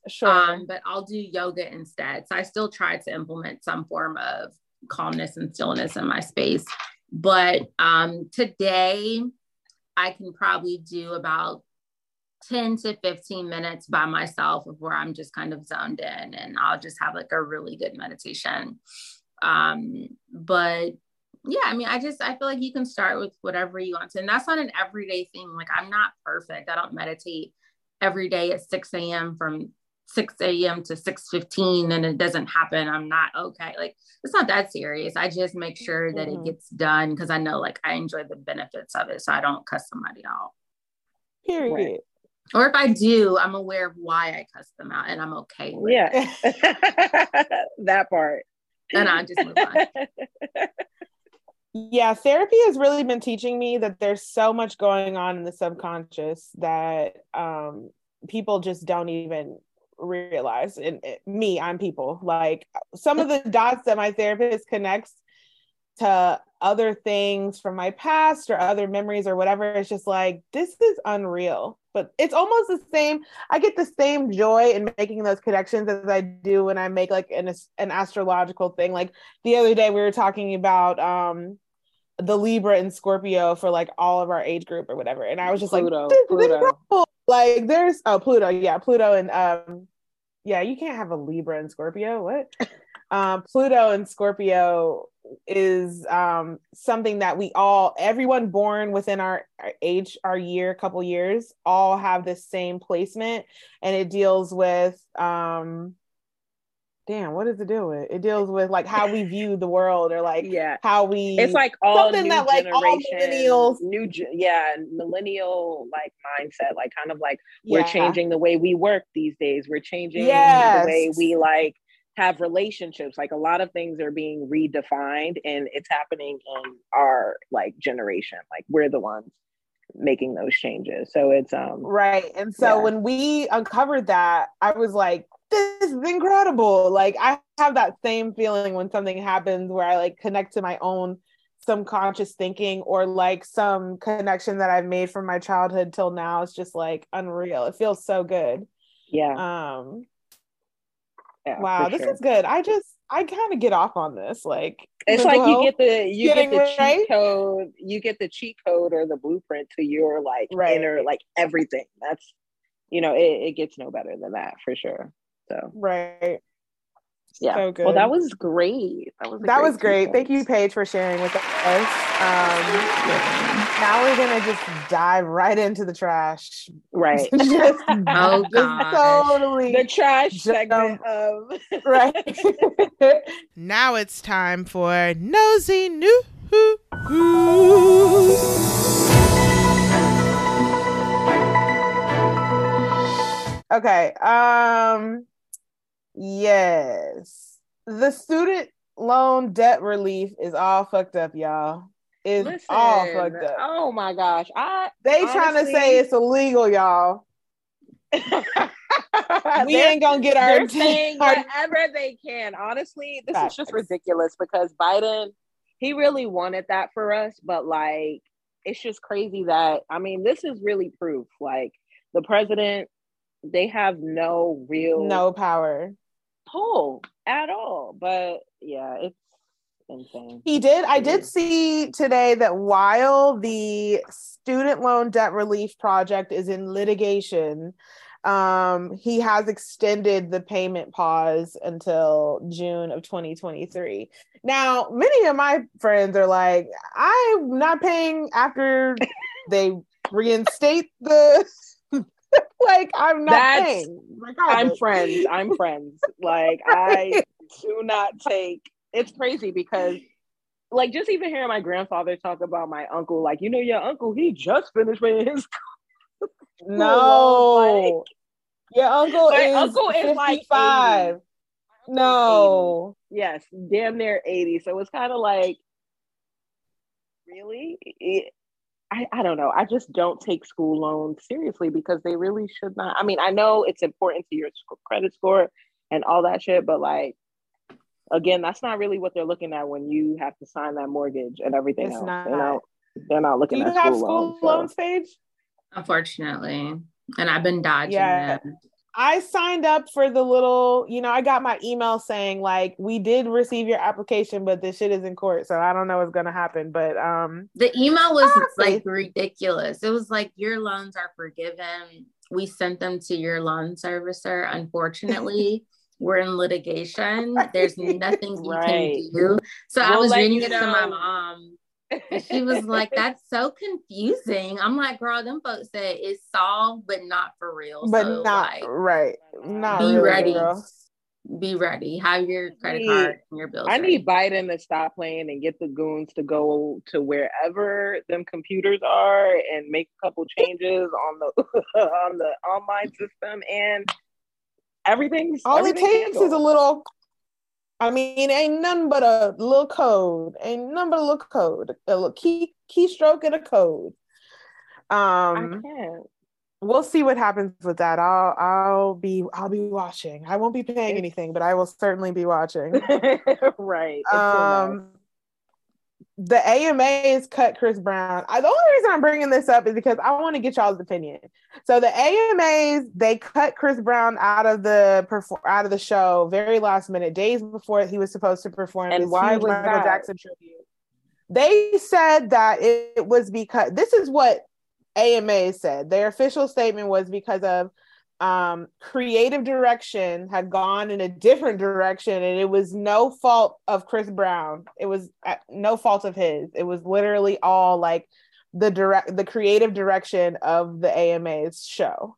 Sure. Um, but I'll do yoga instead. So I still try to implement some form of calmness and stillness in my space. But um, today, I can probably do about 10 to 15 minutes by myself of where I'm just kind of zoned in and I'll just have like a really good meditation. Um, but yeah, I mean, I just I feel like you can start with whatever you want to, and that's not an everyday thing. Like I'm not perfect. I don't meditate every day at 6 a.m. from 6 a.m. to 6:15 and it doesn't happen. I'm not okay. Like it's not that serious. I just make sure that mm-hmm. it gets done because I know like I enjoy the benefits of it, so I don't cuss somebody out. Period. Right. Or if I do, I'm aware of why I cuss them out and I'm okay with yeah. that part. And I just move on. Yeah, therapy has really been teaching me that there's so much going on in the subconscious that um, people just don't even realize. And me, I'm people. Like some of the dots that my therapist connects to other things from my past or other memories or whatever, it's just like, this is unreal. But it's almost the same. I get the same joy in making those connections as I do when I make like an, an astrological thing. Like the other day, we were talking about um, the Libra and Scorpio for like all of our age group or whatever. And I was just Pluto, like, Pluto. like there's oh Pluto, yeah, Pluto and um yeah, you can't have a Libra and Scorpio. What? um Pluto and Scorpio is um something that we all everyone born within our, age our year couple years all have the same placement and it deals with um damn, what does it deal with? It deals with like how we view the world or like yeah, how we. It's like all something that like all millennials, new yeah, millennial like mindset, like kind of like we're changing the way we work these days. We're changing yes. the way we like have relationships. Like a lot of things are being redefined, and it's happening in our like generation. Like we're the ones making those changes. So it's um right. And so yeah. when we uncovered that, I was like, this is incredible. Like I have that same feeling when something happens where I like connect to my own subconscious thinking or like some connection that I've made from my childhood till now. It's just like unreal. It feels so good. Yeah. Um yeah, wow, this sure. is good. I just I kind of get off on this. Like it's like you get the you get the right? cheat code, you get the cheat code or the blueprint to your like right. inner like everything. That's you know, it, it gets no better than that for sure. So right. Yeah. So good. Well, that was great. That was that great was great. Thank you, Paige, for sharing with us. Um, now we're gonna just dive right into the trash. Right. just, oh, just totally the trash segment of right. now it's time for nosy news. Okay. Um Yes. The student loan debt relief is all fucked up, y'all. It's Listen, all fucked up. Oh my gosh. I they honestly, trying to say it's illegal, y'all. we ain't gonna get our saying whatever they can. Honestly, this Facts. is just ridiculous because Biden, he really wanted that for us, but like it's just crazy that I mean, this is really proof. Like the president, they have no real no power pull at all. But yeah, it's insane. He did. I did see today that while the student loan debt relief project is in litigation, um, he has extended the payment pause until June of 2023. Now, many of my friends are like, I'm not paying after they reinstate the like I'm not That's, paying. I'm oh, friends. I'm friends. Like I do not take. It's crazy because, like, just even hearing my grandfather talk about my uncle, like, you know, your uncle, he just finished paying his. no, like, your uncle my is uncle is 55. like no. 80. Yes, damn near eighty. So it's kind of like really it, I, I don't know. I just don't take school loans seriously because they really should not. I mean, I know it's important to your credit score and all that shit, but like, again, that's not really what they're looking at when you have to sign that mortgage and everything it's else. Not. They're not, they're not looking Do you at have school loans, loan stage? Unfortunately. And I've been dodging yeah. them. I signed up for the little, you know, I got my email saying like we did receive your application, but this shit is in court, so I don't know what's gonna happen. But um the email was honestly. like ridiculous. It was like your loans are forgiven. We sent them to your loan servicer. Unfortunately, we're in litigation. There's nothing you right. can do. So we'll I was reading it know. to my mom and she was like, "That's so confusing." I'm like, "Girl, them folks said it's solved, but not for real." But so, not like, right. Not be really, ready. Girl. Be ready. Have your credit card and your bills. I ready. need Biden to stop playing and get the goons to go to wherever them computers are and make a couple changes on the on the online system and everything's all everything's it takes handled. is a little I mean, ain't nothing but a little code. Ain't nothing but a little code. A little key keystroke and a code. Um, I can't. we'll see what happens with that. I'll I'll be I'll be watching. I won't be paying anything, but I will certainly be watching. right. Um, the AMAs cut Chris Brown. I, the only reason I'm bringing this up is because I want to get y'all's opinion. So the AMAs they cut Chris Brown out of the perform out of the show very last minute, days before he was supposed to perform. And why was Michael that? Jackson tribute? They said that it was because this is what AMA said. Their official statement was because of um, creative direction had gone in a different direction and it was no fault of chris brown. It was no fault of his. It was literally all like the direct the creative direction of the ama's show.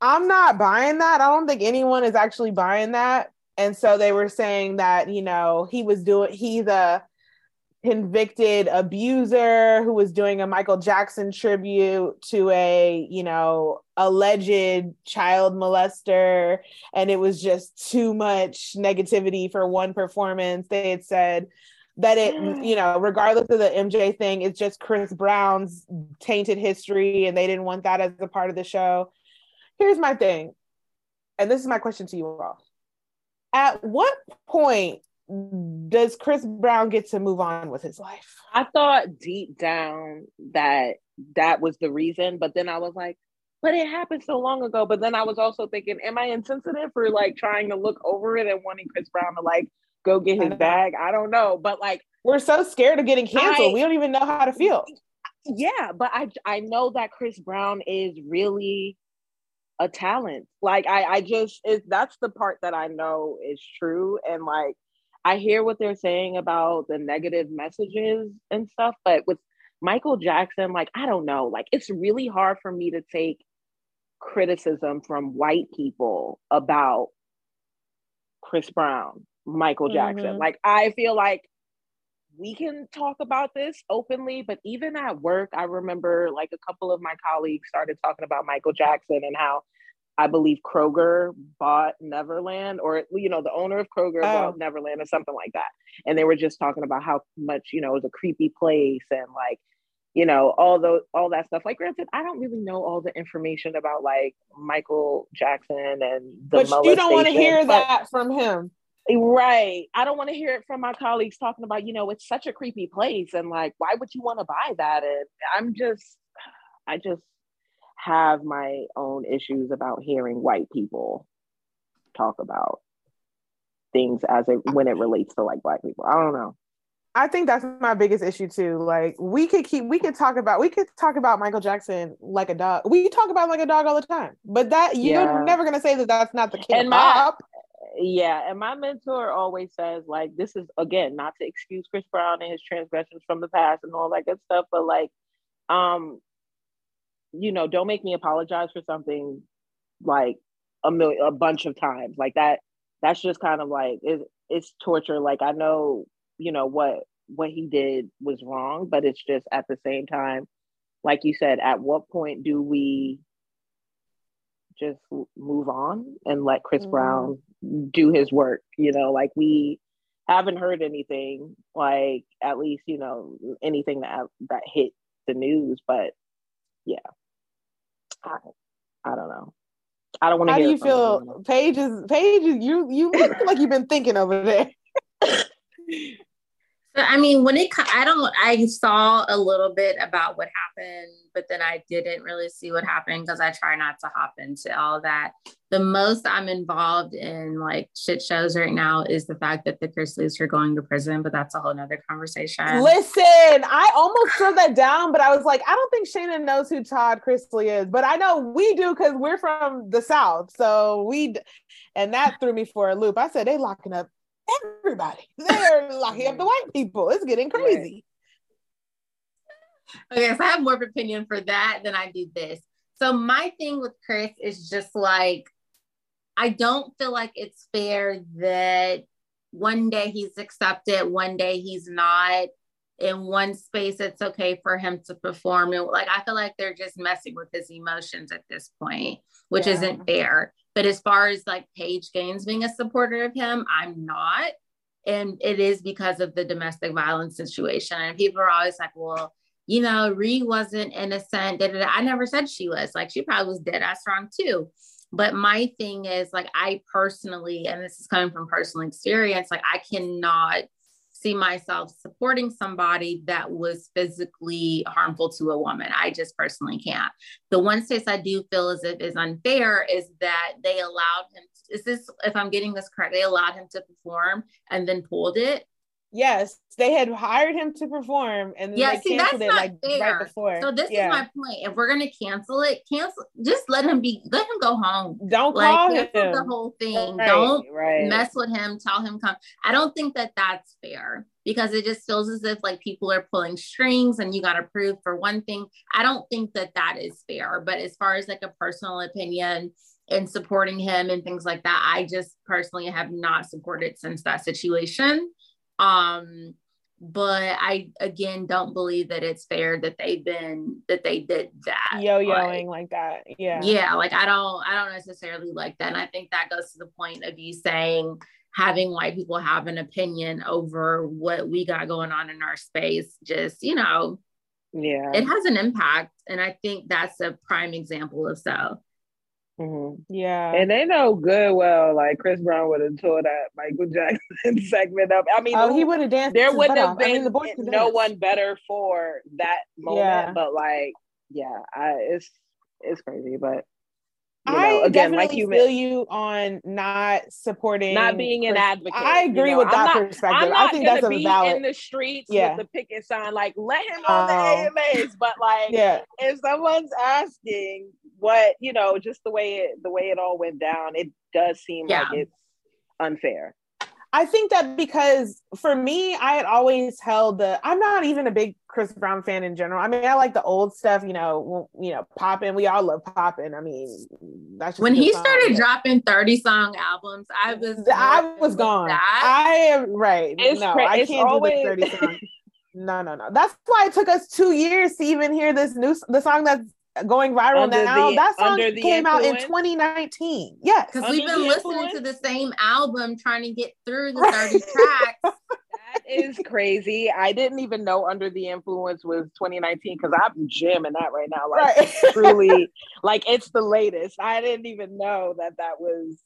I'm not buying that. I don't think anyone is actually buying that. And so they were saying that you know he was doing he's a convicted abuser who was doing a Michael Jackson tribute to a, you know, alleged child molester. And it was just too much negativity for one performance. They had said that it, you know, regardless of the MJ thing, it's just Chris Brown's tainted history and they didn't want that as a part of the show. Here's my thing. And this is my question to you all. At what point does Chris Brown get to move on with his life? I thought deep down that that was the reason, but then I was like, but it happened so long ago. But then I was also thinking, am I insensitive for like trying to look over it and wanting Chris Brown to like go get his bag? I don't know, but like we're so scared of getting canceled, I, we don't even know how to feel. Yeah, but I I know that Chris Brown is really a talent. Like I I just is that's the part that I know is true, and like I hear what they're saying about the negative messages and stuff, but with Michael Jackson, like, I don't know, like, it's really hard for me to take criticism from white people about Chris Brown, Michael Jackson. Mm-hmm. Like, I feel like we can talk about this openly, but even at work, I remember like a couple of my colleagues started talking about Michael Jackson and how I believe Kroger bought Neverland, or you know, the owner of Kroger oh. bought Neverland, or something like that. And they were just talking about how much you know it was a creepy place, and like you know all those all that stuff. Like, granted, I don't really know all the information about like Michael Jackson and the. But you don't want to hear that from him, eh, right? I don't want to hear it from my colleagues talking about you know it's such a creepy place, and like why would you want to buy that? And I'm just, I just have my own issues about hearing white people talk about things as it when it relates to like black people. I don't know. I think that's my biggest issue too. Like we could keep we could talk about we could talk about Michael Jackson like a dog. We talk about like a dog all the time. But that you're yeah. never gonna say that that's not the kid and my, Yeah, and my mentor always says like this is again not to excuse Chris Brown and his transgressions from the past and all that good stuff, but like um you know, don't make me apologize for something like a million, a bunch of times like that. That's just kind of like it, it's torture. Like I know, you know what what he did was wrong, but it's just at the same time, like you said, at what point do we just move on and let Chris mm-hmm. Brown do his work? You know, like we haven't heard anything like at least you know anything that that hit the news. But yeah, I I don't know. I don't want to. How do you feel, Paige? Is Paige? You you look like you've been thinking over there. I mean, when it I don't I saw a little bit about what happened, but then I didn't really see what happened because I try not to hop into all that. The most I'm involved in like shit shows right now is the fact that the Chrisleys are going to prison, but that's a whole nother conversation. Listen, I almost threw that down, but I was like, I don't think Shannon knows who Todd Chrisley is, but I know we do because we're from the South. So we, and that threw me for a loop. I said, they locking up everybody. They're locking up the white people. It's getting crazy. Okay, so I have more of opinion for that than I do this. So my thing with Chris is just like I don't feel like it's fair that one day he's accepted, one day he's not. In one space, it's okay for him to perform. And like I feel like they're just messing with his emotions at this point, which yeah. isn't fair. But as far as like Paige Gaines being a supporter of him, I'm not. And it is because of the domestic violence situation. And people are always like, well, you know, Ree wasn't innocent. Da, da, da. I never said she was. Like, she probably was dead ass wrong too. But my thing is, like, I personally, and this is coming from personal experience, like, I cannot see myself supporting somebody that was physically harmful to a woman. I just personally can't. The one space I do feel as if is unfair is that they allowed him, is this, if I'm getting this correct, they allowed him to perform and then pulled it. Yes, they had hired him to perform, and then yeah, they see, canceled it like fair. right before. So this yeah. is my point. If we're gonna cancel it, cancel. Just let him be. Let him go home. Don't like, call him. The whole thing. Right, don't right. mess with him. Tell him come. I don't think that that's fair because it just feels as if like people are pulling strings and you got to prove for one thing. I don't think that that is fair. But as far as like a personal opinion and supporting him and things like that, I just personally have not supported since that situation. Um, but I again don't believe that it's fair that they've been that they did that yo-yoing like, like that. Yeah. Yeah, like I don't I don't necessarily like that. And I think that goes to the point of you saying having white people have an opinion over what we got going on in our space just, you know, yeah. It has an impact and I think that's a prime example of so. Mm-hmm. Yeah. And they know good well, like Chris Brown would have tore that Michael Jackson segment up. I mean, oh, he would have danced. There wouldn't have been I mean, the no one better for that moment. Yeah. But like, yeah, I, it's it's crazy, but you know, I again, definitely like you feel you on not supporting, not being an advocate. I agree you know? with that not, perspective. I think that's a valid. in the streets yeah. with the picket sign, like let him on um, the AMAs. But like, yeah. if someone's asking what you know, just the way it the way it all went down, it does seem yeah. like it's unfair. I think that because for me, I had always held the. I'm not even a big Chris Brown fan in general. I mean, I like the old stuff. You know, you know, popping. We all love popping. I mean, that's when he started dropping 30 song albums. I was I was gone. That. I am right. It's no, cra- I can't always... do the 30 song. no, no, no. That's why it took us two years to even hear this new the song that's going viral under now. The, that song came influence? out in 2019. Yes. Because we've been listening influence? to the same album trying to get through the 30 tracks. That is crazy. I didn't even know Under the Influence was 2019 because I'm jamming that right now. Like right. truly, like it's the latest. I didn't even know that that was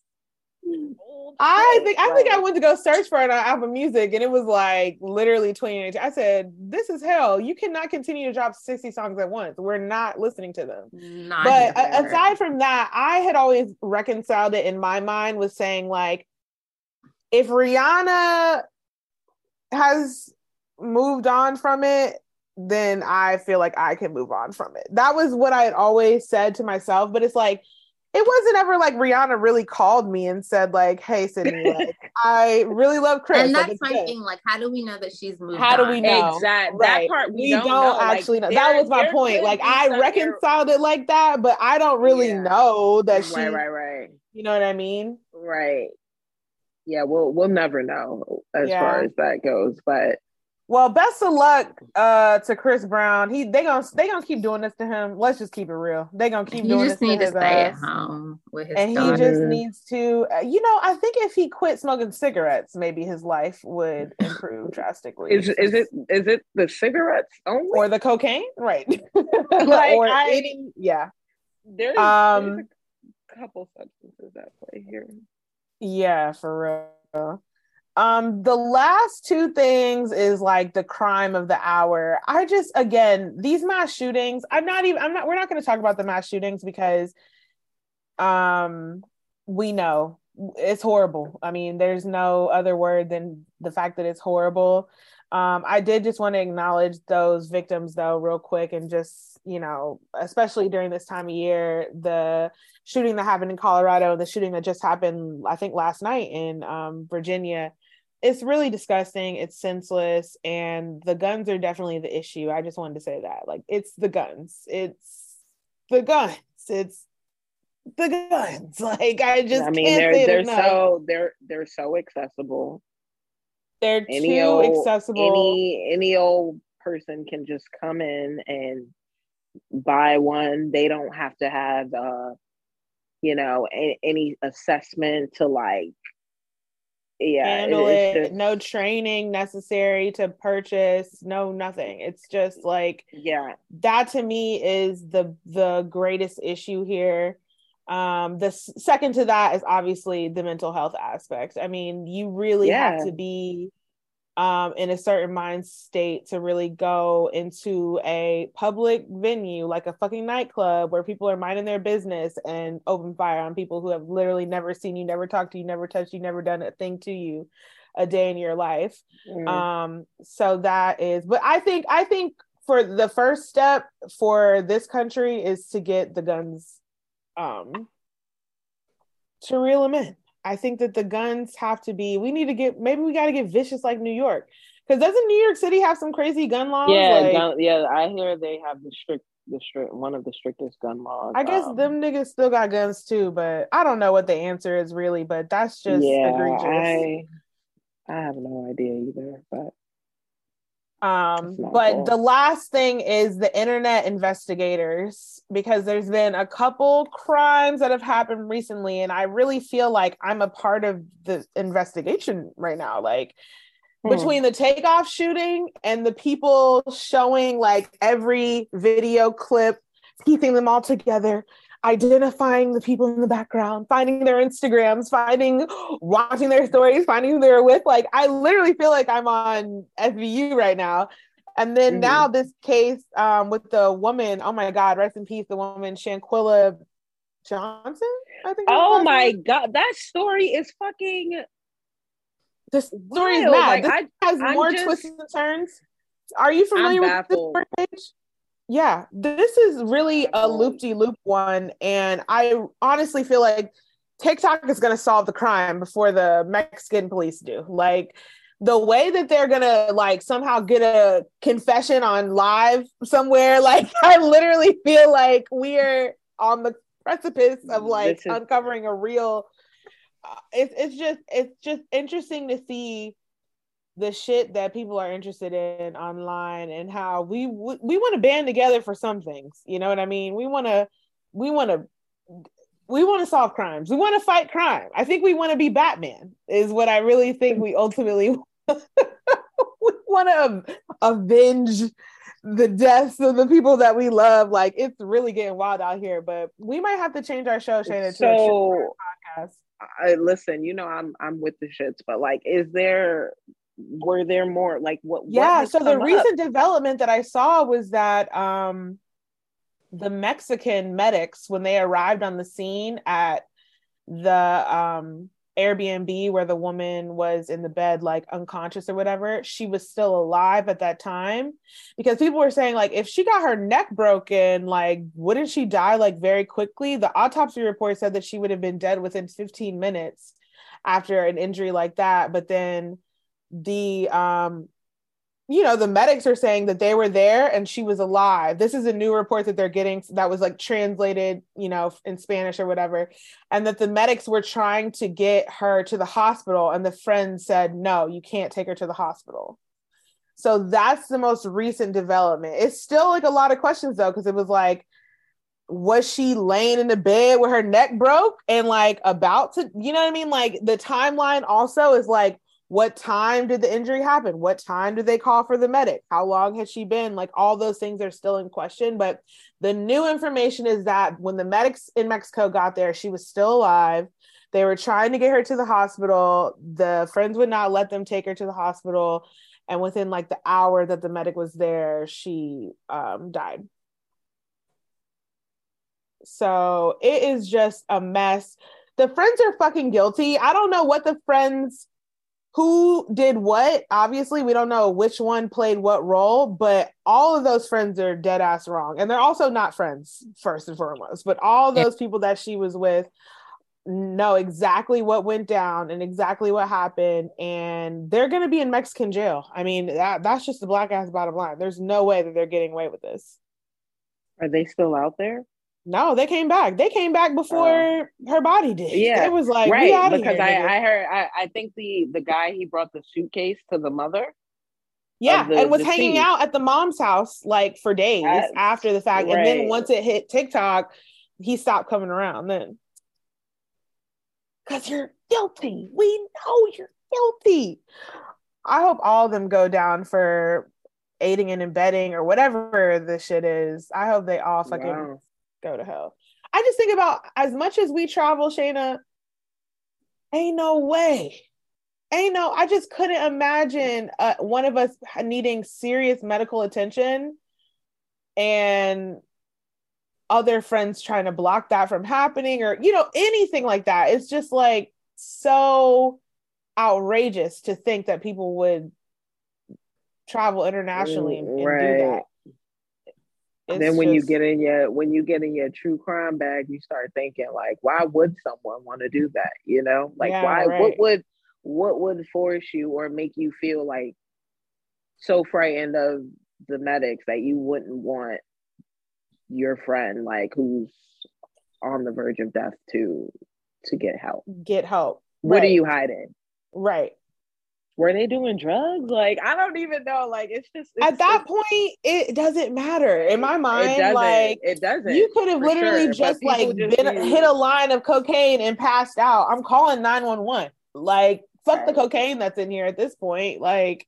I think I think I went to go search for it on Apple Music and it was like literally 2018. I said, "This is hell. You cannot continue to drop 60 songs at once. We're not listening to them." Not but a- aside from that, I had always reconciled it in my mind with saying like, if Rihanna has moved on from it, then I feel like I can move on from it. That was what I had always said to myself. But it's like it wasn't ever like Rihanna really called me and said like, "Hey, Sydney, like, I really love Chris." And that's like, my good. thing. Like, how do we know that she's moved? How on? do we know? Exactly. Right. That part we, we don't, don't actually like, know. That was my point. Like, I reconciled it like that, but I don't really yeah. know that she. Right, right, right. You know what I mean? Right. Yeah, we'll we'll never know as yeah. far as that goes, but Well, best of luck uh, to Chris Brown. He they gonna they gonna keep doing this to him. Let's just keep it real. They gonna keep he doing just this. Need to, to stay at home with his and daughter. he just needs to. Uh, you know, I think if he quit smoking cigarettes, maybe his life would improve drastically. Is is it is it the cigarettes only or the cocaine? Right. like, or I, any, yeah. There's, um, there's a couple substances at play here. Yeah, for real. Um, the last two things is like the crime of the hour. I just again, these mass shootings, I'm not even I'm not we're not gonna talk about the mass shootings because um we know it's horrible. I mean, there's no other word than the fact that it's horrible. Um, I did just want to acknowledge those victims though, real quick, and just you know, especially during this time of year, the shooting that happened in Colorado, the shooting that just happened, I think last night in um, Virginia it's really disgusting it's senseless and the guns are definitely the issue. I just wanted to say that like it's the guns it's the guns it's the guns like i just i mean they're they're so they're they're so accessible. They're any too old, accessible. any any old person can just come in and buy one. They don't have to have uh you know a, any assessment to like yeah, handle it. it. Just, no training necessary to purchase. No nothing. It's just like yeah. That to me is the the greatest issue here. Um, the second to that is obviously the mental health aspect. I mean, you really yeah. have to be um, in a certain mind state to really go into a public venue like a fucking nightclub where people are minding their business and open fire on people who have literally never seen you, never talked to you, never touched you, never done a thing to you a day in your life. Mm. Um, so that is, but I think, I think for the first step for this country is to get the guns um, to reel them in. I think that the guns have to be. We need to get. Maybe we got to get vicious like New York, because doesn't New York City have some crazy gun laws? Yeah, like, gun, yeah. I hear they have the strict, the strict, one of the strictest gun laws. I guess um, them niggas still got guns too, but I don't know what the answer is really. But that's just yeah, egregious. I, I have no idea either, but um, but cool. the last thing is the internet investigators, because there's been a couple crimes that have happened recently, and I really feel like I'm a part of the investigation right now. Like hmm. between the takeoff shooting and the people showing like every video clip, piecing them all together, identifying the people in the background, finding their Instagrams, finding, watching their stories, finding who they're with. Like, I literally feel like I'm on SVU right now. And then mm-hmm. now this case um, with the woman, oh my God, rest in peace, the woman Shanquella Johnson, I think. Oh my name. God, that story is fucking. The story is mad. Like, this I, has I'm more just, twists and turns. Are you familiar with this page? Yeah, this is really a loop de loop one. And I honestly feel like TikTok is going to solve the crime before the Mexican police do. Like, the way that they're gonna like somehow get a confession on live somewhere like i literally feel like we're on the precipice of like is- uncovering a real uh, it's, it's just it's just interesting to see the shit that people are interested in online and how we we want to band together for some things you know what i mean? We want to we want to we want to solve crimes. We want to fight crime. I think we want to be batman is what i really think we ultimately we want to avenge the deaths of the people that we love. Like it's really getting wild out here but we might have to change our show Shana, so, to a podcast. I, listen, you know, I'm I'm with the shits, but like, is there were there more like what yeah what so the recent development that i saw was that um the mexican medics when they arrived on the scene at the um airbnb where the woman was in the bed like unconscious or whatever she was still alive at that time. Because people were saying like if she got her neck broken like wouldn't she die like very quickly? The autopsy report said that she would have been dead within 15 minutes after an injury like that but then the um you know the medics are saying that they were there and she was alive this is a new report that they're getting that was like translated you know in spanish or whatever and that the medics were trying to get her to the hospital and the friend said no you can't take her to the hospital So that's the most recent development. It's still like a lot of questions though, because it was like, was she laying in the bed with her neck broke and like about to, you know what I mean? Like the timeline also is like, what time did the injury happen? What time did they call for the medic? How long has she been? Like all those things are still in question. But the new information is that when the medics in Mexico got there, she was still alive. They were trying to get her to the hospital. The friends would not let them take her to the hospital and within like the hour that the medic was there she um, died so it is just a mess the friends are fucking guilty i don't know what the friends who did what? Obviously we don't know which one played what role but all of those friends are dead ass wrong. And they're also not friends first and foremost but all those people that she was with know exactly what went down and exactly what happened and they're going to be in mexican jail. I mean that, that's just the black ass bottom line. There's no way that they're getting away with this. Are they still out there no they came back they came back before uh, her body did yeah it was like right because here, I, I heard I, I think the the guy he brought the suitcase to the mother yeah, the, and was hanging out at the mom's house like for days That's, after the fact. Right. And then once it hit TikTok, he stopped coming around then because you're guilty. We know you're guilty. I hope all of them go down for aiding and abetting or whatever the shit is. I hope they all fucking wow. Go to hell. I just think about as much as we travel, Shayna, ain't no way. Ain't no, I just couldn't imagine uh, one of us needing serious medical attention and other friends trying to block that from happening or you know anything like that it's just like so outrageous to think that people would travel internationally and, and right. do that then when just, you get in your when you get in your true crime bag you start thinking like why would someone want to do that you know? Like yeah, why right. what would what would force you or make you feel like so frightened of the medics that you wouldn't want your friend like who's on the verge of death to to get help? Get help. What right. are you hiding? Right were they doing drugs? Like i don't even know. Like it's just it's, at that point it doesn't matter. In my mind it like it doesn't you could have literally sure, just like just been, hit a line of cocaine and passed out. I'm calling 911 like fuck right. the cocaine that's in here at this point. Like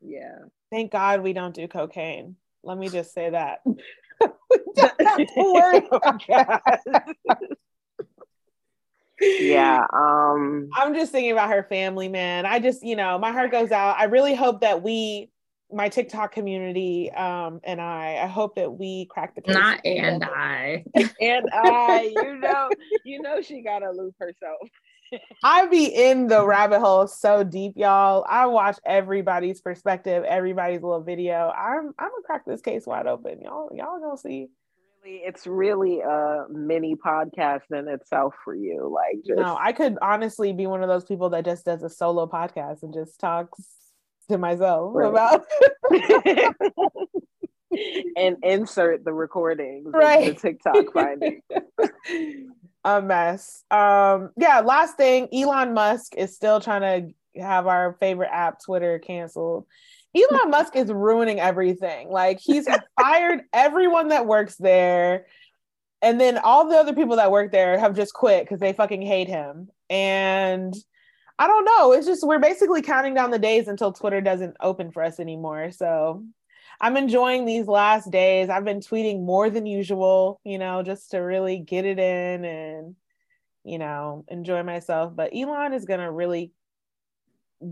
yeah. thank god we don't do cocaine. Let me just say that yeah um i'm just thinking about her family man i just you know my heart goes out i really hope that we my tiktok community um and i i hope that we crack the case not and i and i you know you know she gotta lose herself I be in the rabbit hole so deep, y'all. I watch everybody's perspective, everybody's little video. I'm I'm gonna crack this case wide open. Y'all, y'all gonna see. It's really a mini podcast in itself for you. Like just... No, I could honestly be one of those people that just does a solo podcast and just talks to myself right. about and insert the recordings right. the TikTok finding a mess. Um, yeah, last thing, Elon Musk is still trying to have our favorite app, Twitter, canceled. Elon Musk is ruining everything. Like he's fired everyone that works there. And then all the other people that work there have just quit because they fucking hate him. And I don't know. It's just we're basically counting down the days until Twitter doesn't open for us anymore. So I'm enjoying these last days. I've been tweeting more than usual, you know, just to really get it in and, you know, enjoy myself. But Elon is gonna really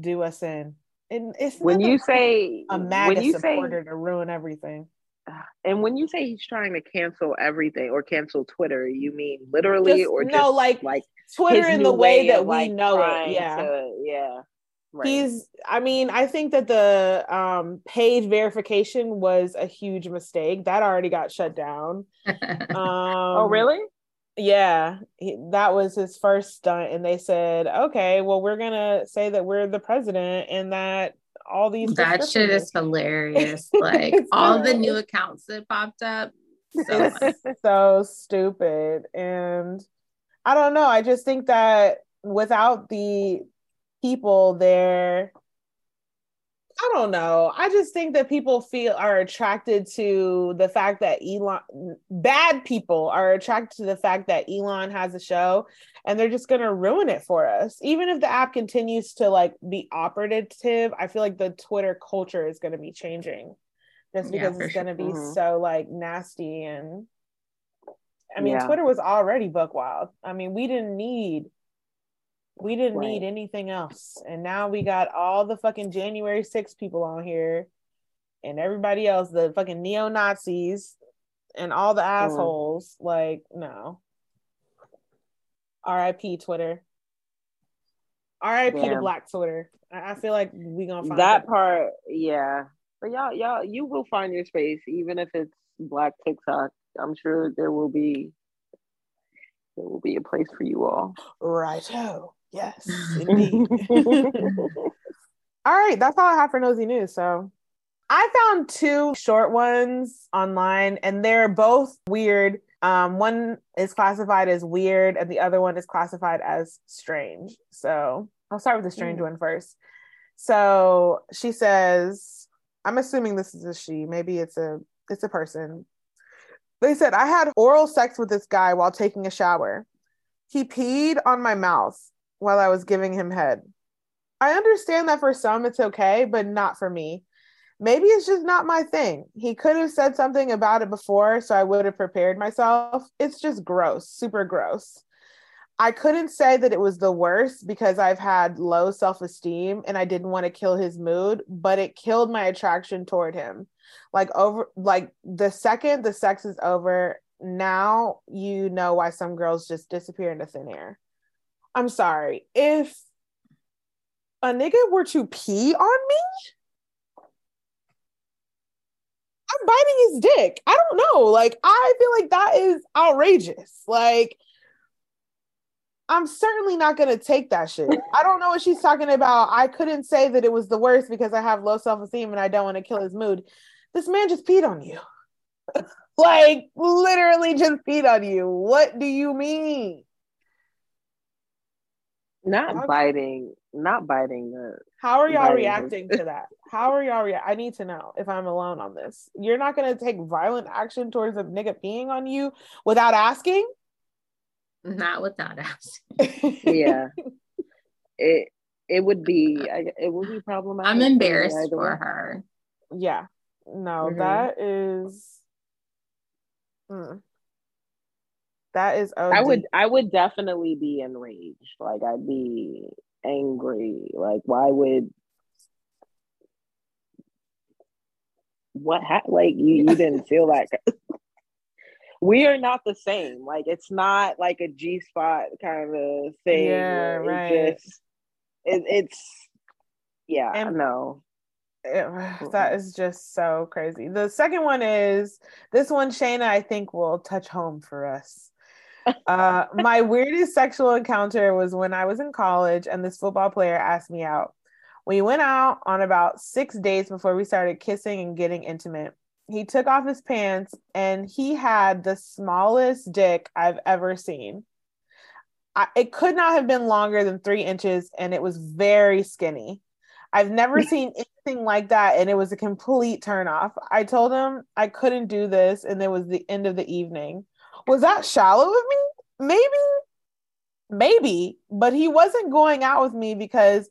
do us in. And it's when you say a MAGA supporter say, to ruin everything. And when you say he's trying to cancel everything or cancel Twitter, you mean literally just, or just no, like like Twitter in the way, way that we like know it. Yeah, to, yeah. Right. He's I mean, I think that the um paid verification was a huge mistake. That already got shut down. um, oh, really? Yeah, he, that was his first stunt and they said, "Okay, well we're going to say that we're the president and that all these That shit is hilarious. Like all the new accounts that popped up. So, so stupid and I don't know. I just think that without the people there I don't know. I just think that people feel are attracted to the fact that Elon bad people are attracted to the fact that Elon has a show and they're just going to ruin it for us. Even if the app continues to like be operative, I feel like the Twitter culture is going to be changing just because yeah, it's going to be mm-hmm. so like nasty and I mean yeah. Twitter was already book wild. I mean, we didn't need we didn't right. need anything else. And now we got all the fucking January 6 people on here and everybody else, the fucking neo Nazis and all the assholes. Mm. Like, no. RIP Twitter. RIP to Black Twitter. I, I feel like we gonna find that part. Yeah, but y'all, y'all, you will find your space, even if it's Black TikTok. I'm sure there will be there will be a place for you all. Righto. Yes, indeed. all right, that's all I have for nosy news. So I found two short ones online, and they're both weird. Um, one is classified as weird, and the other one is classified as strange. So I'll start with the strange mm. one first. So she says, I'm assuming this is a she. Maybe it's a it's a person. They said I had oral sex with this guy while taking a shower. He peed on my mouth while I was giving him head. I understand that for some it's okay, but not for me. Maybe it's just not my thing. He could have said something about it before, so I would have prepared myself. It's just gross, super gross. I couldn't say that it was the worst because I've had low self esteem and I didn't want to kill his mood, but it killed my attraction toward him. Like, over, like the second the sex is over, now you know why some girls just disappear into thin air. I'm sorry. If a nigga were to pee on me, I'm biting his dick. I don't know. Like, I feel like that is outrageous. Like, I'm certainly not going to take that shit. I don't know what she's talking about. I couldn't say that it was the worst because I have low self esteem and I don't want to kill his mood. This man just peed on you. like, literally just peed on you. What do you mean? Not biting, not biting the. How are y'all reacting to that? How are y'all? Rea- I need to know if I'm alone on this. You're not gonna take violent action towards a nigga peeing on you without asking. Not without asking. yeah, it it would be it would be problematic. I'm embarrassed for her. Yeah, no, mm-hmm. that is. Mm that is OD. I would I would definitely be enraged. Like I'd be angry. Like why would what ha- like you, you didn't feel like we are not the same. Like it's not like a G spot kind of thing. Yeah, right. It just, it, it's yeah, and, no. It, that is just so crazy. The second one is this one, Shayna, I think will touch home for us uh, my weirdest sexual encounter was when I was in college and this football player asked me out. We went out on about six days before we started kissing and getting intimate. He took off his pants and he had the smallest dick I've ever seen. I, it could not have been longer than three inches and it was very skinny. I've never seen anything like that and it was a complete turnoff. I told him I couldn't do this and it was the end of the evening was that shallow of me? Maybe, maybe, but he wasn't going out with me because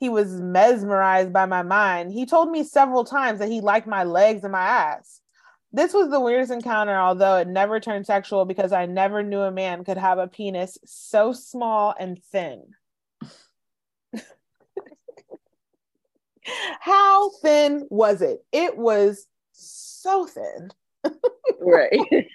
he was mesmerized by my mind. He told me several times that he liked my legs and my ass. This was the weirdest encounter, although it never turned sexual because I never knew a man could have a penis so small and thin. How thin was it? It was so thin. right.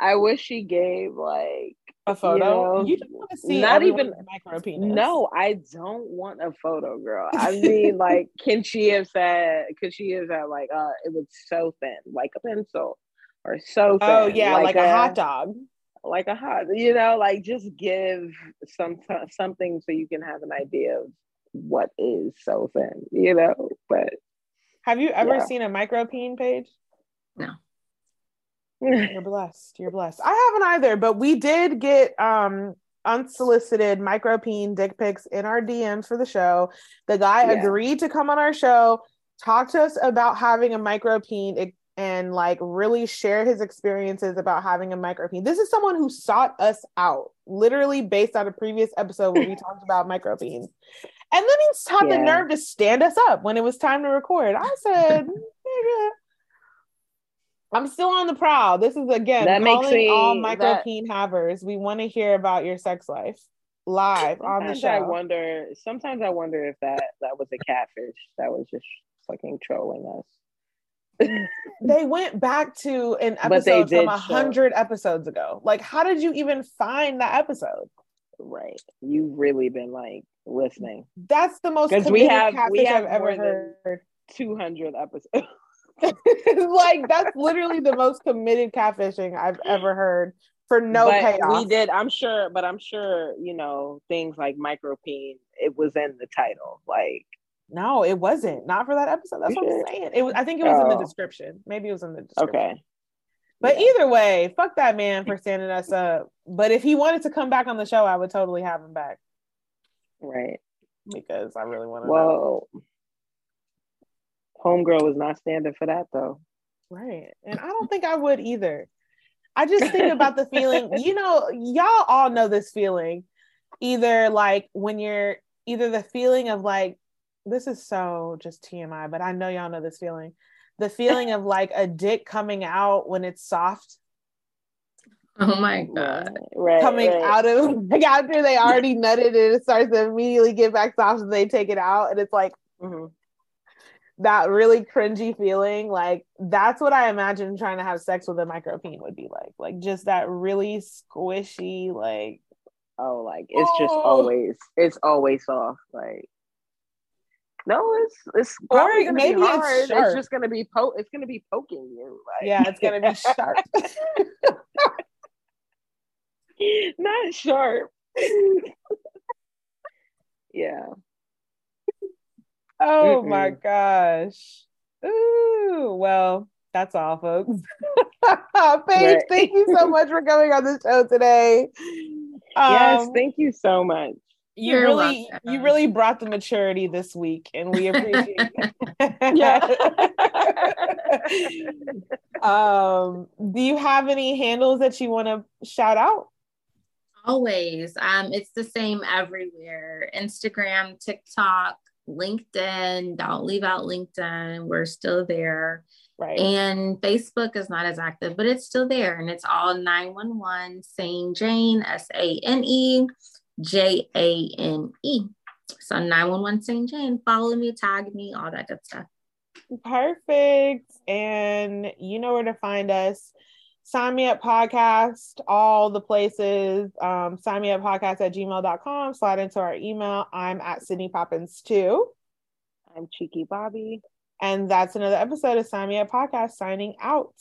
I wish she gave like a photo. You, know, you want to see not even micro penis. No, I don't want a photo, girl. I mean, like, can she have said? Could she have said like, uh, it was so thin, like a pencil, or so thin? Oh yeah, like, like a, a, hot dog. Like a hot, you know, like just give some something so you can have an idea of what is so thin, you know. But have you ever yeah. seen a micropeen Paige? No. You're blessed. You're blessed. I haven't either, but we did get um unsolicited micropeen dick pics in our DMs for the show. The guy yeah. agreed to come on our show, talk to us about having a micropeen and like really share his experiences about having a micropeen. This is someone who sought us out, literally based on a previous episode where we talked about micropeens. And then he had yeah. the nerve to stand us up when it was time to record. I said, I'm still on the prowl. This is again that makes me, all micropeen that, havers. We want to hear about your sex life live on the show. I wonder. Sometimes I wonder if that that was a catfish that was just fucking trolling us. they went back to an episode from a hundred episodes ago. Like, how did you even find that episode? Right, you've really been like listening. That's the most because we have we have I've ever heard. Two hundred episodes. like that's literally the most committed catfishing I've ever heard for no but payoff. We did, I'm sure, but I'm sure, you know, things like micropeen, it was in the title. Like no, it wasn't. Not for that episode. That's what I'm saying. It was I think it was oh. in the oh. description. Maybe it was in the description. Okay. But yeah. either way, fuck that man for standing us up. But if he wanted to come back on the show, I would totally have him back. Right. Because I really want to well, know homegirl is not standing for that though. Right. And I don't think I would either. I just think about the feeling, you know, y'all all know this feeling. Either like when you're either the feeling of like, this is so just TMI, but I know y'all know this feeling. The feeling of like a dick coming out when it's soft. Oh my god! Right, coming right. out of like after they already nutted and it starts to immediately get back soft and they take it out and it's like mm-hmm that really cringy feeling like that's what i imagine trying to have sex with a micropeen would be like like just that really squishy like oh like it's oh. just always it's always soft like no it's it's gonna maybe. It's, it's, just gonna be po it's gonna be poking you like. Yeah it's gonna be sharp. Not sharp. Yeah Oh Mm-mm. my gosh. Ooh, well, that's all, folks. Paige, right. thank you so much for coming on the show today. Um, yes, thank you so much. You You're really, welcome. you really brought the maturity this week, and we appreciate it. yeah. um, do you have any handles that you want to shout out? Always. Um, it's the same everywhere. Instagram, TikTok, LinkedIn. Don't leave out LinkedIn. We're still there. Right. And Facebook is not as active, but it's still there. And it's all 911 Sane Jane, S A N E J A N E. So 911 Sane Jane. Follow me, tag me, all that good stuff. Perfect. And you know where to find us sign me up podcast, all the places. Um, sign me up podcast at gmail.com. Slide into our email. I'm at Sydney Poppins too. I'm Cheeky Bobby. And that's another episode of Sign Me Up Podcast signing out.